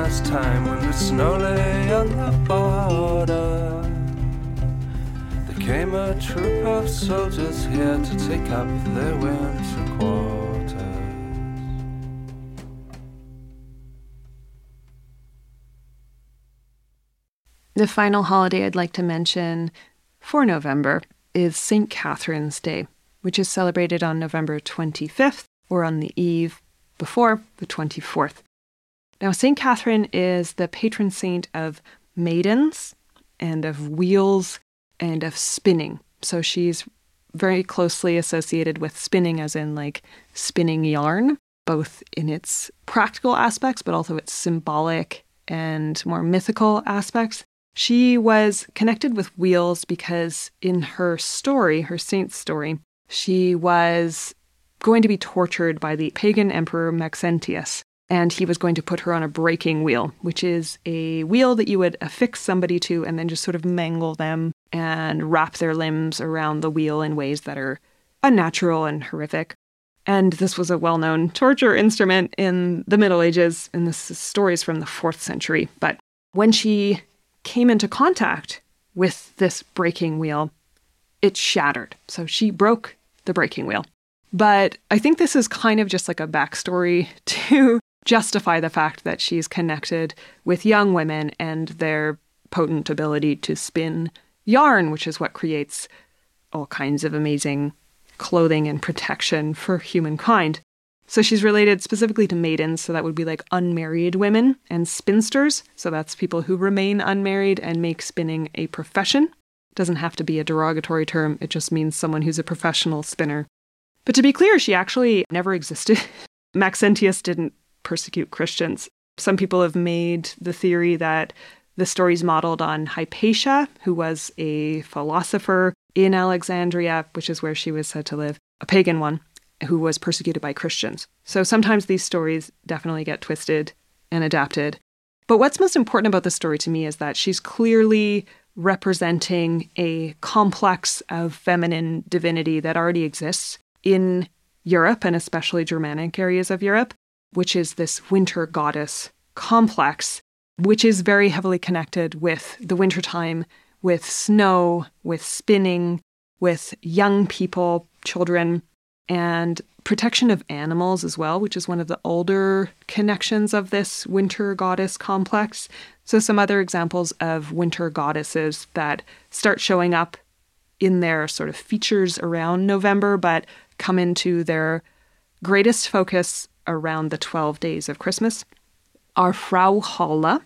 time when the snow lay on the border. There came a troop of soldiers here to take up their winter quarters. The final holiday I'd like to mention for November is St. Catherine's Day, which is celebrated on November 25th or on the eve before the 24th. Now, St. Catherine is the patron saint of maidens and of wheels and of spinning. So she's very closely associated with spinning, as in like spinning yarn, both in its practical aspects, but also its symbolic and more mythical aspects. She was connected with wheels because in her story, her saint's story, she was going to be tortured by the pagan emperor Maxentius and he was going to put her on a breaking wheel, which is a wheel that you would affix somebody to and then just sort of mangle them and wrap their limbs around the wheel in ways that are unnatural and horrific. And this was a well known torture instrument in the Middle Ages, and this is stories from the fourth century. But when she came into contact with this breaking wheel, it shattered. So she broke the breaking wheel. But I think this is kind of just like a backstory to justify the fact that she's connected with young women and their potent ability to spin yarn, which is what creates all kinds of amazing clothing and protection for humankind. So she's related specifically to maidens, so that would be like unmarried women, and spinsters, so that's people who remain unmarried and make spinning a profession. It doesn't have to be a derogatory term, it just means someone who's a professional spinner. But to be clear, she actually never existed. Maxentius didn't persecute Christians. Some people have made the theory that the story is modeled on Hypatia, who was a philosopher in Alexandria, which is where she was said to live, a pagan one, who was persecuted by Christians. So sometimes these stories definitely get twisted and adapted. But what's most important about the story to me is that she's clearly representing a complex of feminine divinity that already exists in Europe and especially Germanic areas of Europe which is this winter goddess complex, which is very heavily connected with the wintertime, with snow, with spinning, with young people, children, and protection of animals as well, which is one of the older connections of this winter goddess complex. So, some other examples of winter goddesses that start showing up in their sort of features around November, but come into their greatest focus around the 12 days of Christmas are Frau Holle,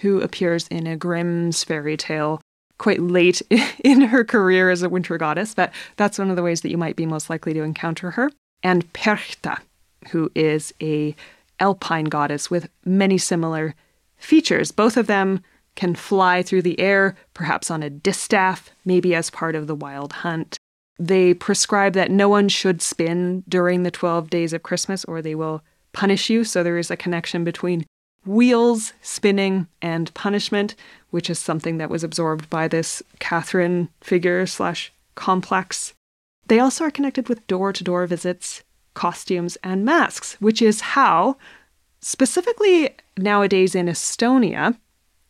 who appears in a Grimm's fairy tale quite late in her career as a winter goddess, but that's one of the ways that you might be most likely to encounter her. And Perchta, who is a alpine goddess with many similar features. Both of them can fly through the air, perhaps on a distaff, maybe as part of the wild hunt. They prescribe that no one should spin during the 12 days of Christmas or they will punish you. So there is a connection between wheels spinning and punishment, which is something that was absorbed by this Catherine figure slash complex. They also are connected with door to door visits, costumes, and masks, which is how, specifically nowadays in Estonia,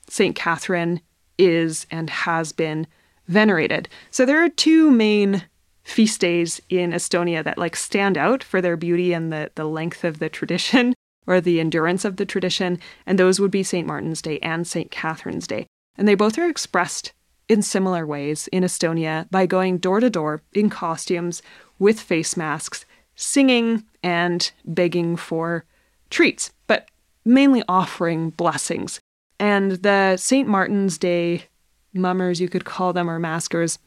St. Catherine is and has been venerated. So there are two main feast days in Estonia that like stand out for their beauty and the, the length of the tradition or the endurance of the tradition, and those would be St. Martin's Day and St. Catherine's Day. And they both are expressed in similar ways in Estonia by going door to door in costumes with face masks, singing and begging for treats, but mainly offering blessings. And the St. Martin's Day mummers, you could call them, or maskers,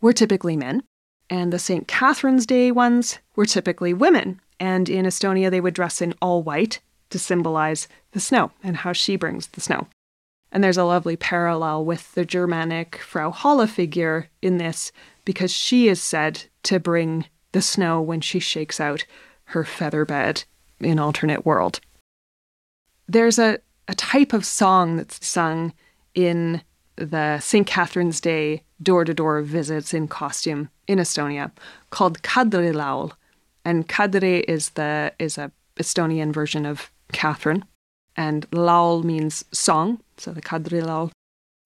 were typically men. And the St. Catherine's Day ones were typically women. And in Estonia, they would dress in all white to symbolize the snow and how she brings the snow. And there's a lovely parallel with the Germanic Frau Holle figure in this because she is said to bring the snow when she shakes out her feather bed in alternate world. There's a, a type of song that's sung in the St. Catherine's Day door to door visits in costume in Estonia called Kadrilaul. And Kadri is the is a Estonian version of Catherine, and laul means song, so the kadri laul.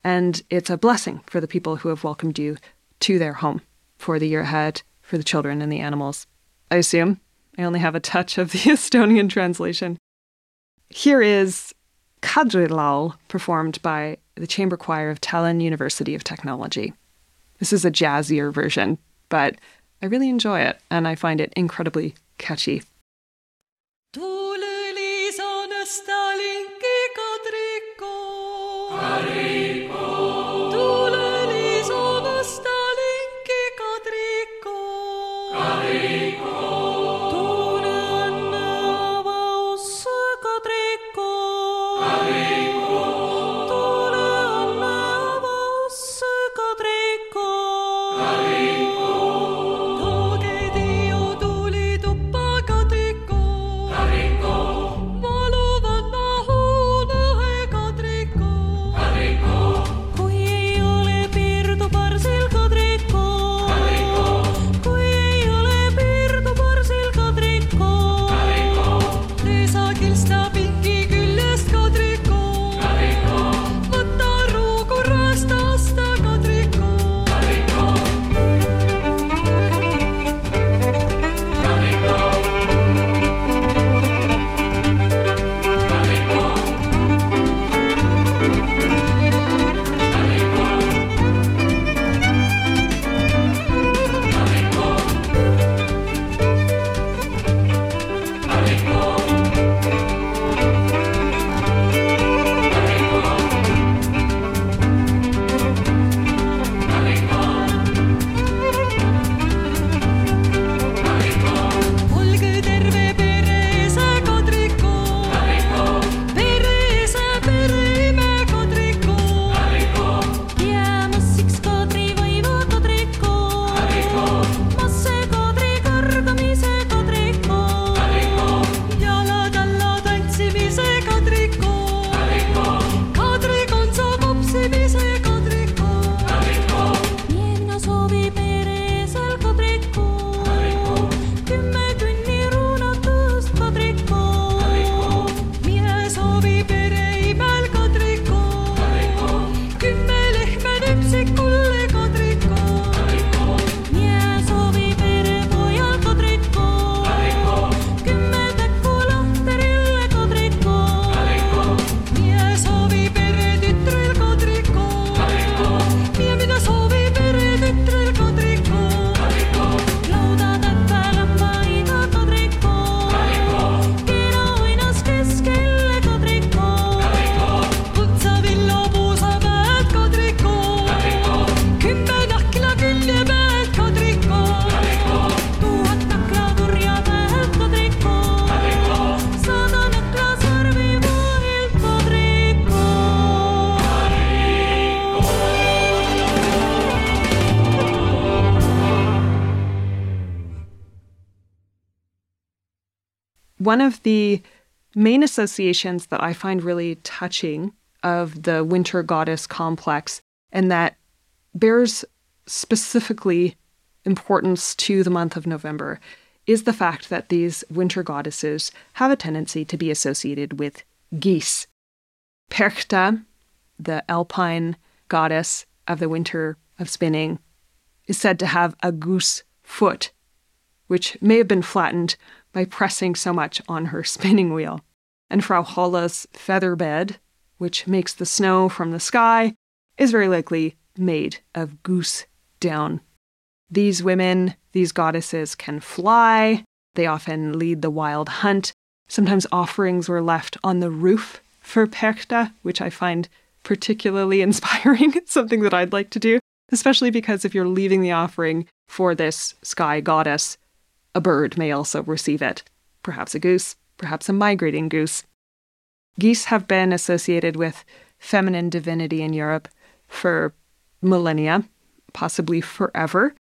And it's a blessing for the people who have welcomed you to their home for the year ahead, for the children and the animals. I assume I only have a touch of the Estonian translation. Here is Kadri Laul performed by the chamber choir of Tallinn University of Technology. This is a jazzier version, but I really enjoy it and I find it incredibly catchy. One of the main associations that I find really touching of the winter goddess complex and that bears specifically importance to the month of November is the fact that these winter goddesses have a tendency to be associated with geese. Perchta, the alpine goddess of the winter of spinning, is said to have a goose foot, which may have been flattened by pressing so much on her spinning wheel. And Frau Holle's feather bed, which makes the snow from the sky, is very likely made of goose down. These women, these goddesses, can fly. They often lead the wild hunt. Sometimes offerings were left on the roof for Perchta, which I find particularly inspiring. it's something that I'd like to do, especially because if you're leaving the offering for this sky goddess, a bird may also receive it. Perhaps a goose, perhaps a migrating goose. Geese have been associated with feminine divinity in Europe for millennia, possibly forever.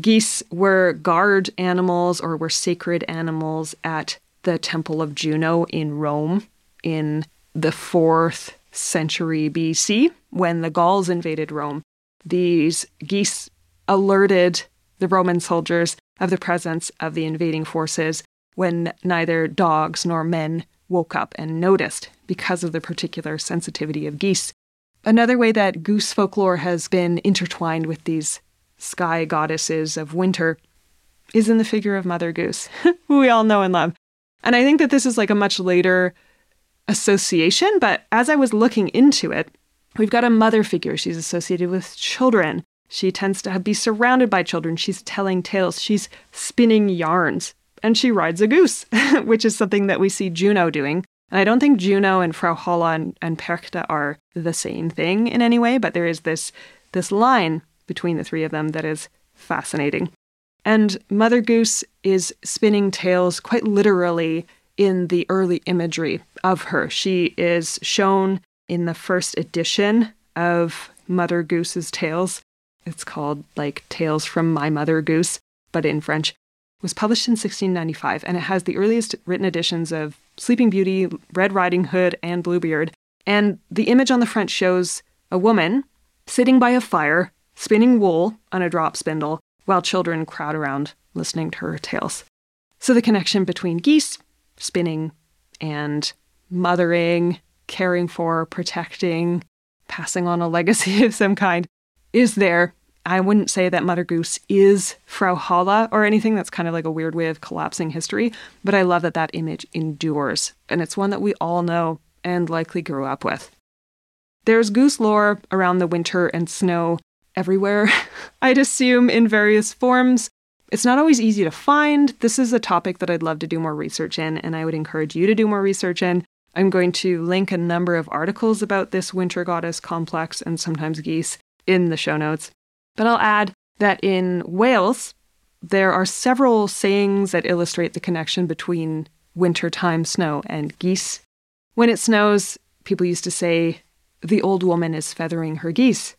Geese were guard animals or were sacred animals at the Temple of Juno in Rome in the fourth century BC when the Gauls invaded Rome. These geese alerted the Roman soldiers of the presence of the invading forces when neither dogs nor men woke up and noticed because of the particular sensitivity of geese. Another way that goose folklore has been intertwined with these sky goddesses of winter is in the figure of Mother Goose, who we all know and love. And I think that this is like a much later association, but as I was looking into it, we've got a mother figure. She's associated with children. She tends to be surrounded by children. She's telling tales. She's spinning yarns. And she rides a goose, which is something that we see Juno doing. And I don't think Juno and Frau Holle and, and Perchta are the same thing in any way, but there is this this line between the three of them that is fascinating. And Mother Goose is spinning tales quite literally in the early imagery of her. She is shown in the first edition of Mother Goose's Tales. It's called like Tales from My Mother Goose, but in French. Was published in 1695 and it has the earliest written editions of Sleeping Beauty, Red Riding Hood, and Bluebeard. And the image on the front shows a woman sitting by a fire spinning wool on a drop spindle while children crowd around listening to her tales. So the connection between geese, spinning, and mothering, caring for, protecting, passing on a legacy of some kind is there. I wouldn't say that Mother Goose is Frau Holle or anything. That's kind of like a weird way of collapsing history. But I love that that image endures. And it's one that we all know and likely grew up with. There's goose lore around the winter and snow everywhere, I'd assume, in various forms. It's not always easy to find. This is a topic that I'd love to do more research in, and I would encourage you to do more research in. I'm going to link a number of articles about this winter goddess complex and sometimes geese in the show notes. But I'll add that in Wales, there are several sayings that illustrate the connection between wintertime snow and geese. When it snows, people used to say, the old woman is feathering her geese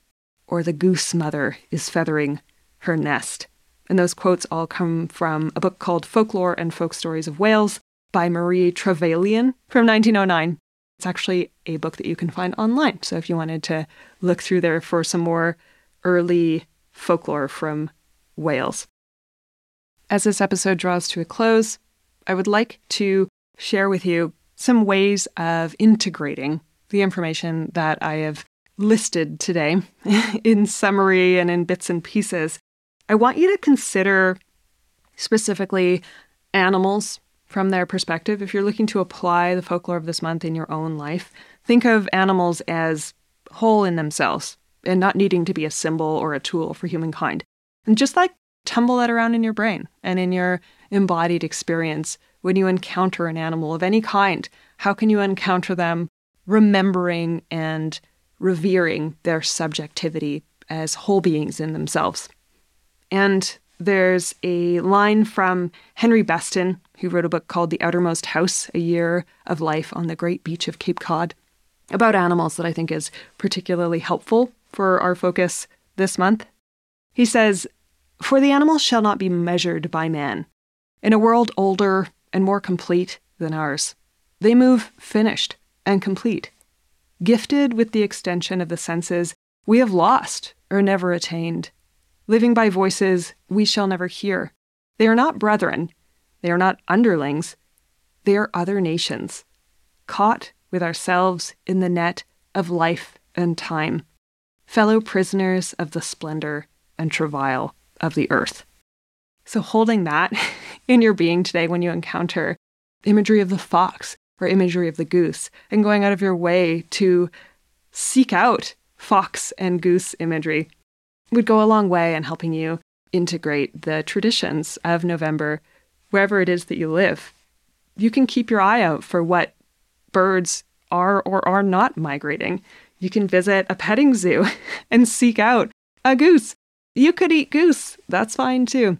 or the goose mother is feathering her nest. And those quotes all come from a book called Folklore and Folk Stories of Wales by Marie Trevelyan from 1909. It's actually a book that you can find online. So if you wanted to look through there for some more early folklore from Wales. As this episode draws to a close, I would like to share with you some ways of integrating the information that I have listed today in summary and in bits and pieces, I want you to consider specifically animals from their perspective. If you're looking to apply the folklore of this month in your own life, think of animals as whole in themselves and not needing to be a symbol or a tool for humankind. And just like tumble that around in your brain and in your embodied experience when you encounter an animal of any kind. How can you encounter them remembering and revering their subjectivity as whole beings in themselves. And there's a line from Henry Beston, who wrote a book called The Outermost House A Year of Life on the Great Beach of Cape Cod, about animals that I think is particularly helpful for our focus this month. He says, For the animal shall not be measured by man. In a world older and more complete than ours. They move finished and complete, gifted with the extension of the senses we have lost or never attained, living by voices we shall never hear. They are not brethren, they are not underlings, they are other nations, caught with ourselves in the net of life and time, fellow prisoners of the splendor and travail of the earth. So, holding that in your being today when you encounter imagery of the fox or imagery of the goose, and going out of your way to seek out fox and goose imagery would go a long way in helping you integrate the traditions of November wherever it is that you live. You can keep your eye out for what birds are or are not migrating. You can visit a petting zoo and seek out a goose. You could eat goose, that's fine too.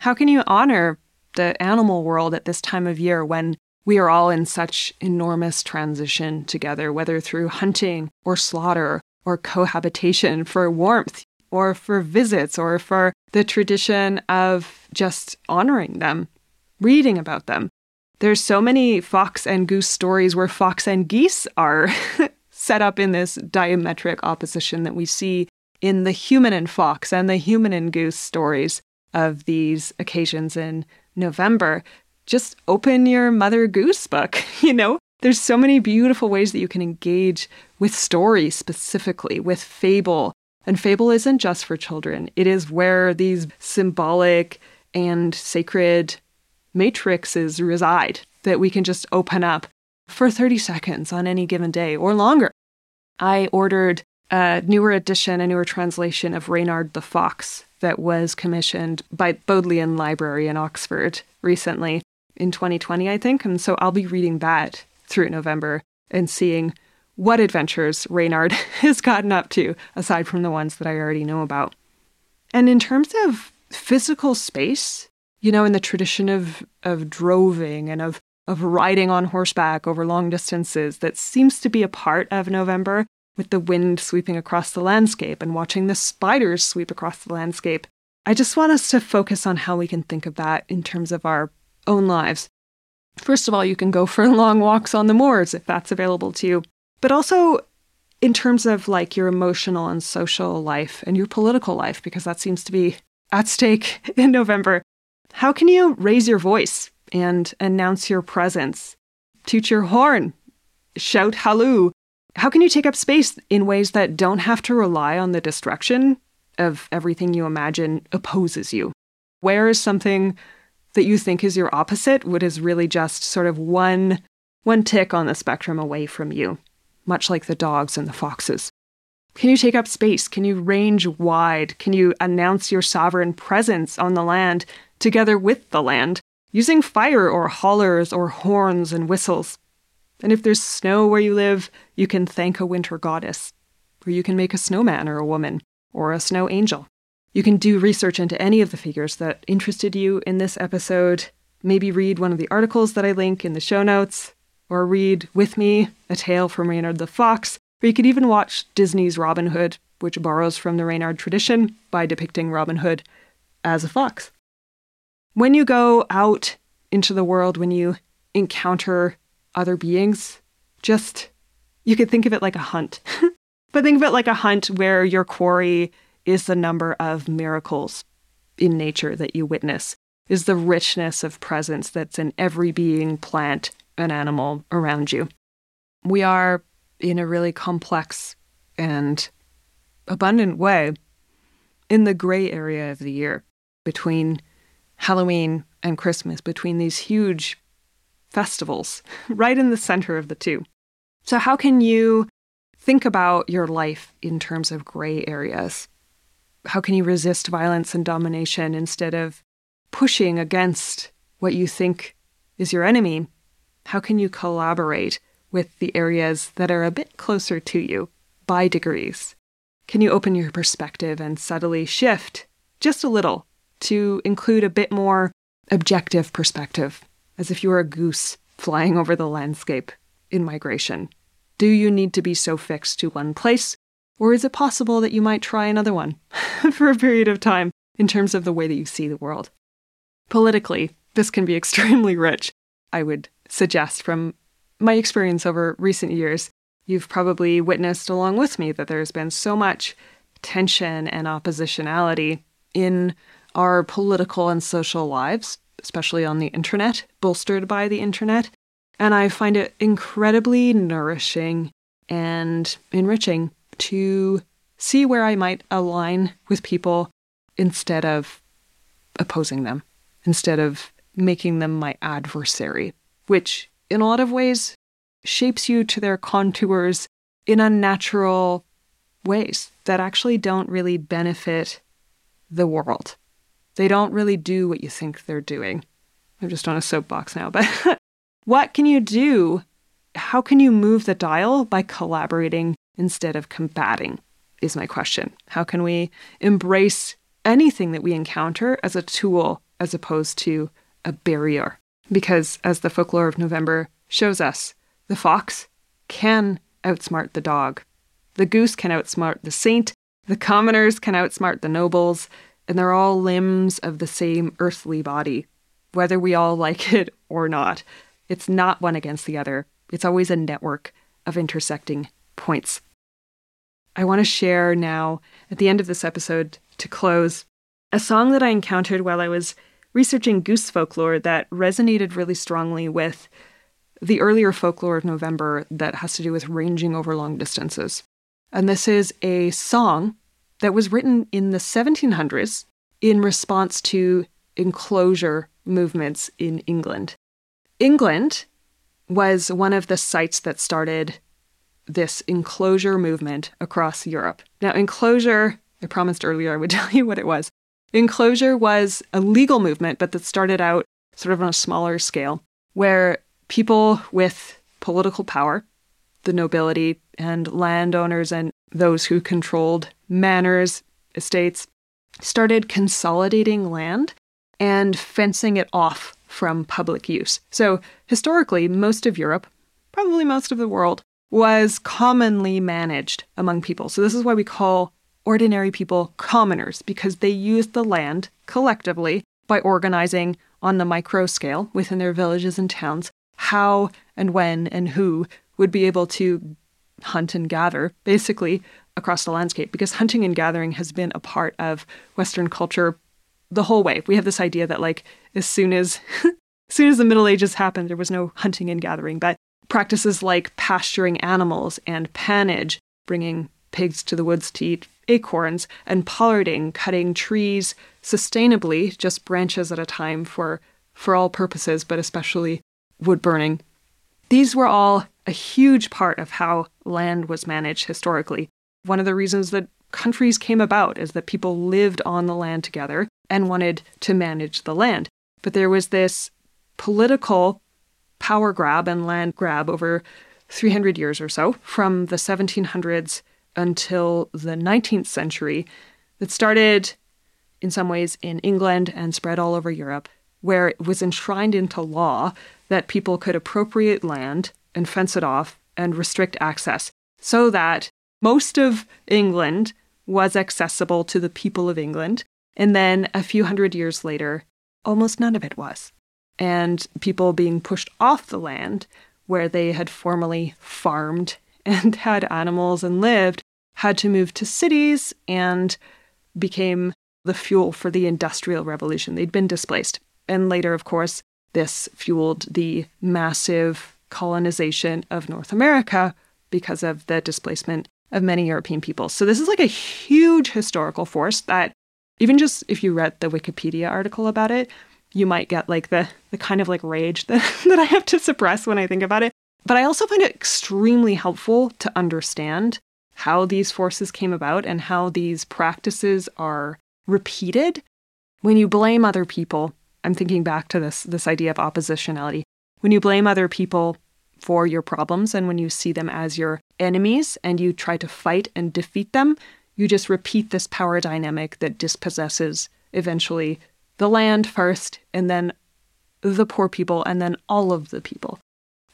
How can you honor the animal world at this time of year when we are all in such enormous transition together, whether through hunting or slaughter or cohabitation for warmth or for visits or for the tradition of just honoring them, reading about them. There's so many fox and goose stories where fox and geese are set up in this diametric opposition that we see in the human and fox and the human and goose stories of these occasions in November. Just open your Mother Goose book, you know? There's so many beautiful ways that you can engage with story specifically, with fable. And fable isn't just for children, it is where these symbolic and sacred matrices reside that we can just open up for 30 seconds on any given day or longer. I ordered a newer edition, a newer translation of Reynard the Fox that was commissioned by Bodleian Library in Oxford recently in 2020, I think. And so I'll be reading that through November and seeing what adventures Reynard has gotten up to, aside from the ones that I already know about. And in terms of physical space, you know, in the tradition of, of droving and of, of riding on horseback over long distances, that seems to be a part of November with the wind sweeping across the landscape and watching the spiders sweep across the landscape. I just want us to focus on how we can think of that in terms of our own lives. First of all, you can go for long walks on the moors if that's available to you, but also in terms of like your emotional and social life and your political life, because that seems to be at stake in November. How can you raise your voice and announce your presence? Toot your horn, shout halloo, how can you take up space in ways that don't have to rely on the destruction of everything you imagine opposes you? Where is something that you think is your opposite what is really just sort of one one tick on the spectrum away from you, much like the dogs and the foxes? Can you take up space? Can you range wide? Can you announce your sovereign presence on the land together with the land, using fire or hollers or horns and whistles? And if there's snow where you live, you can thank a winter goddess, or you can make a snowman or a woman, or a snow angel. You can do research into any of the figures that interested you in this episode. Maybe read one of the articles that I link in the show notes, or read with me a tale from Reynard the Fox, or you could even watch Disney's Robin Hood, which borrows from the Reynard tradition by depicting Robin Hood as a fox. When you go out into the world, when you encounter other beings. Just, you could think of it like a hunt. but think of it like a hunt where your quarry is the number of miracles in nature that you witness, is the richness of presence that's in every being, plant, and animal around you. We are in a really complex and abundant way in the gray area of the year between Halloween and Christmas, between these huge festivals, right in the center of the two. So, how can you think about your life in terms of gray areas? How can you resist violence and domination instead of pushing against what you think is your enemy? How can you collaborate with the areas that are a bit closer to you by degrees? Can you open your perspective and subtly shift just a little to include a bit more objective perspective as if you were a goose flying over the landscape in migration. Do you need to be so fixed to one place, or is it possible that you might try another one for a period of time in terms of the way that you see the world? Politically, this can be extremely rich. I would suggest from my experience over recent years, you've probably witnessed along with me that there's been so much tension and oppositionality in our political and social lives, especially on the internet, bolstered by the internet. And I find it incredibly nourishing and enriching to see where I might align with people instead of opposing them, instead of making them my adversary, which in a lot of ways shapes you to their contours in unnatural ways that actually don't really benefit the world. They don't really do what you think they're doing. I'm just on a soapbox now, but what can you do? How can you move the dial by collaborating instead of combating? Is my question. How can we embrace anything that we encounter as a tool as opposed to a barrier? Because as the folklore of November shows us, the fox can outsmart the dog. The goose can outsmart the saint. The commoners can outsmart the nobles. And they're all limbs of the same earthly body, whether we all like it or not. It's not one against the other, it's always a network of intersecting points. I want to share now, at the end of this episode, to close, a song that I encountered while I was researching goose folklore that resonated really strongly with the earlier folklore of November that has to do with ranging over long distances. And this is a song that was written in the 1700s in response to enclosure movements in England. England was one of the sites that started this enclosure movement across Europe. Now, enclosure, I promised earlier I would tell you what it was. Enclosure was a legal movement, but that started out sort of on a smaller scale, where people with political power, the nobility and landowners and those who controlled manors, estates, started consolidating land and fencing it off from public use. So, historically, most of Europe, probably most of the world, was commonly managed among people. So, this is why we call ordinary people commoners, because they used the land collectively by organizing on the micro scale within their villages and towns how and when and who would be able to hunt and gather, basically across the landscape, because hunting and gathering has been a part of Western culture the whole way. We have this idea that like as soon as as soon as the Middle Ages happened, there was no hunting and gathering, but practices like pasturing animals and pannage, bringing pigs to the woods to eat acorns, and pollarding, cutting trees sustainably, just branches at a time for for all purposes, but especially wood burning. These were all a huge part of how land was managed historically. One of the reasons that countries came about is that people lived on the land together and wanted to manage the land. But there was this political power grab and land grab over 300 years or so, from the 1700s until the 19th century, that started in some ways in England and spread all over Europe, where it was enshrined into law that people could appropriate land and fence it off and restrict access so that most of England was accessible to the people of England. And then a few hundred years later, almost none of it was. And people being pushed off the land where they had formerly farmed and had animals and lived had to move to cities and became the fuel for the Industrial Revolution. They'd been displaced. And later, of course, this fueled the massive colonization of North America because of the displacement of many European people. So this is like a huge historical force that even just if you read the Wikipedia article about it, you might get like the the kind of like rage that, that I have to suppress when I think about it. But I also find it extremely helpful to understand how these forces came about and how these practices are repeated. When you blame other people, I'm thinking back to this this idea of oppositionality. When you blame other people for your problems and when you see them as your enemies and you try to fight and defeat them, you just repeat this power dynamic that dispossesses eventually the land first and then the poor people and then all of the people.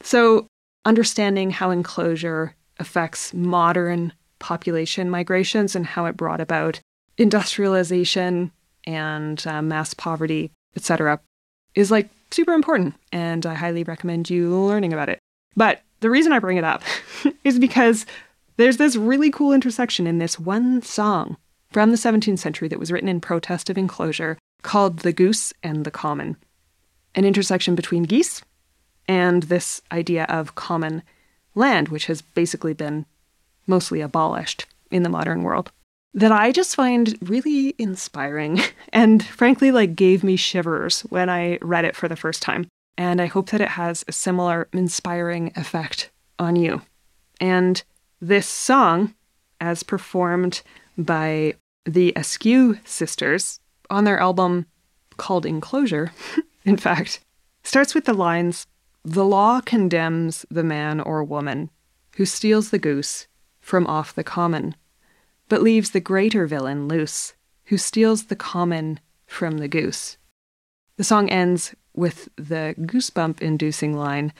So, understanding how enclosure affects modern population migrations and how it brought about industrialization and uh, mass poverty, etc., is like super important, and I highly recommend you learning about it. But the reason I bring it up is because there's this really cool intersection in this one song from the 17th century that was written in protest of enclosure called The Goose and the Common. An intersection between geese and this idea of common land, which has basically been mostly abolished in the modern world, that I just find really inspiring and frankly, like, gave me shivers when I read it for the first time. And I hope that it has a similar inspiring effect on you. And this song, as performed by the Askew sisters on their album called Enclosure, in fact, starts with the lines The law condemns the man or woman who steals the goose from off the common, but leaves the greater villain loose who steals the common from the goose. The song ends with the goosebump inducing line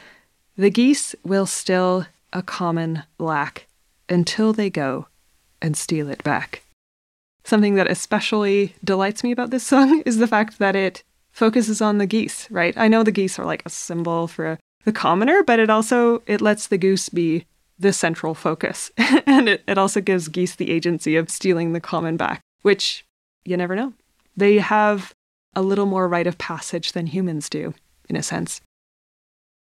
The geese will still a common lack until they go and steal it back. Something that especially delights me about this song is the fact that it focuses on the geese, right? I know the geese are like a symbol for the commoner, but it also it lets the goose be the central focus. and it, it also gives geese the agency of stealing the common back, which you never know. They have a little more rite of passage than humans do, in a sense.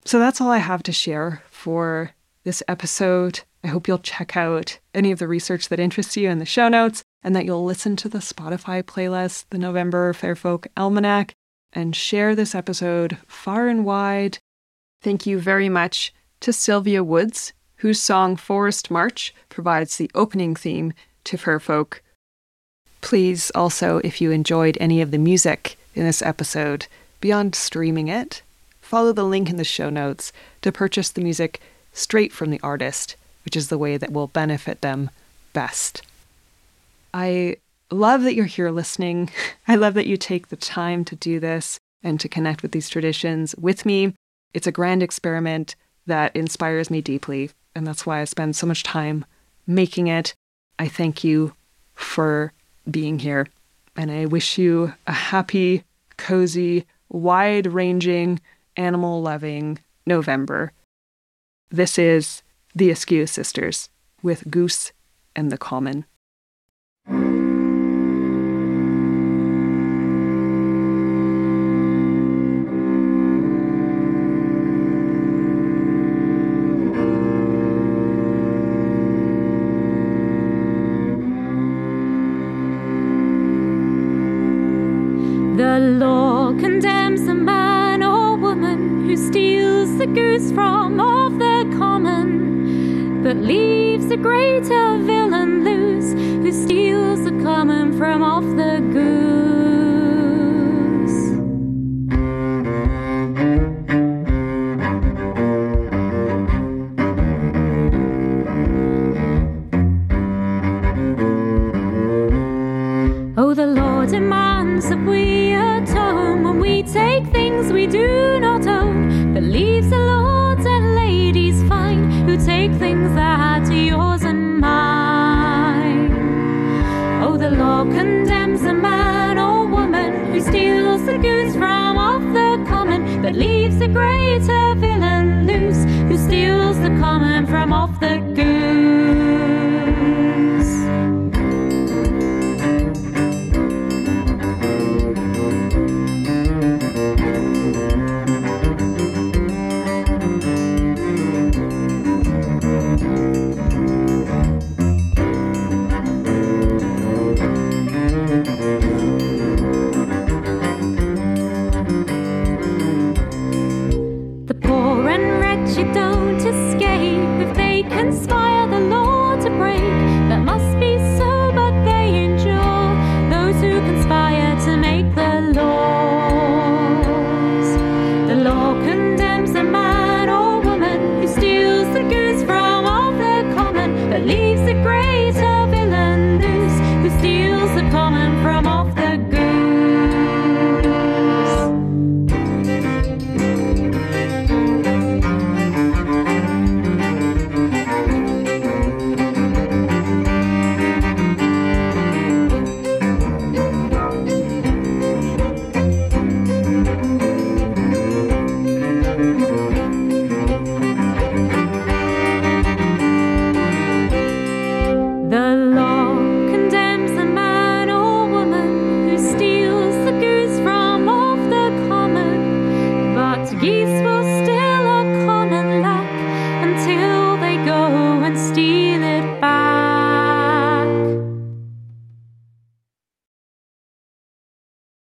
So that's all I have to share for this episode. I hope you'll check out any of the research that interests you in the show notes and that you'll listen to the Spotify playlist, the November Fairfolk Almanac, and share this episode far and wide. Thank you very much to Sylvia Woods, whose song Forest March provides the opening theme to Fur Fairfolk. Please also, if you enjoyed any of the music in this episode, beyond streaming it, follow the link in the show notes to purchase the music straight from the artist, which is the way that will benefit them best. I love that you're here listening. I love that you take the time to do this and to connect with these traditions with me. It's a grand experiment that inspires me deeply, and that's why I spend so much time making it. I thank you for being here, and I wish you a happy, cozy, wide ranging, animal loving November. This is the Askew Sisters with Goose and the Common. But leaves the greater villain loose who steals the common from off the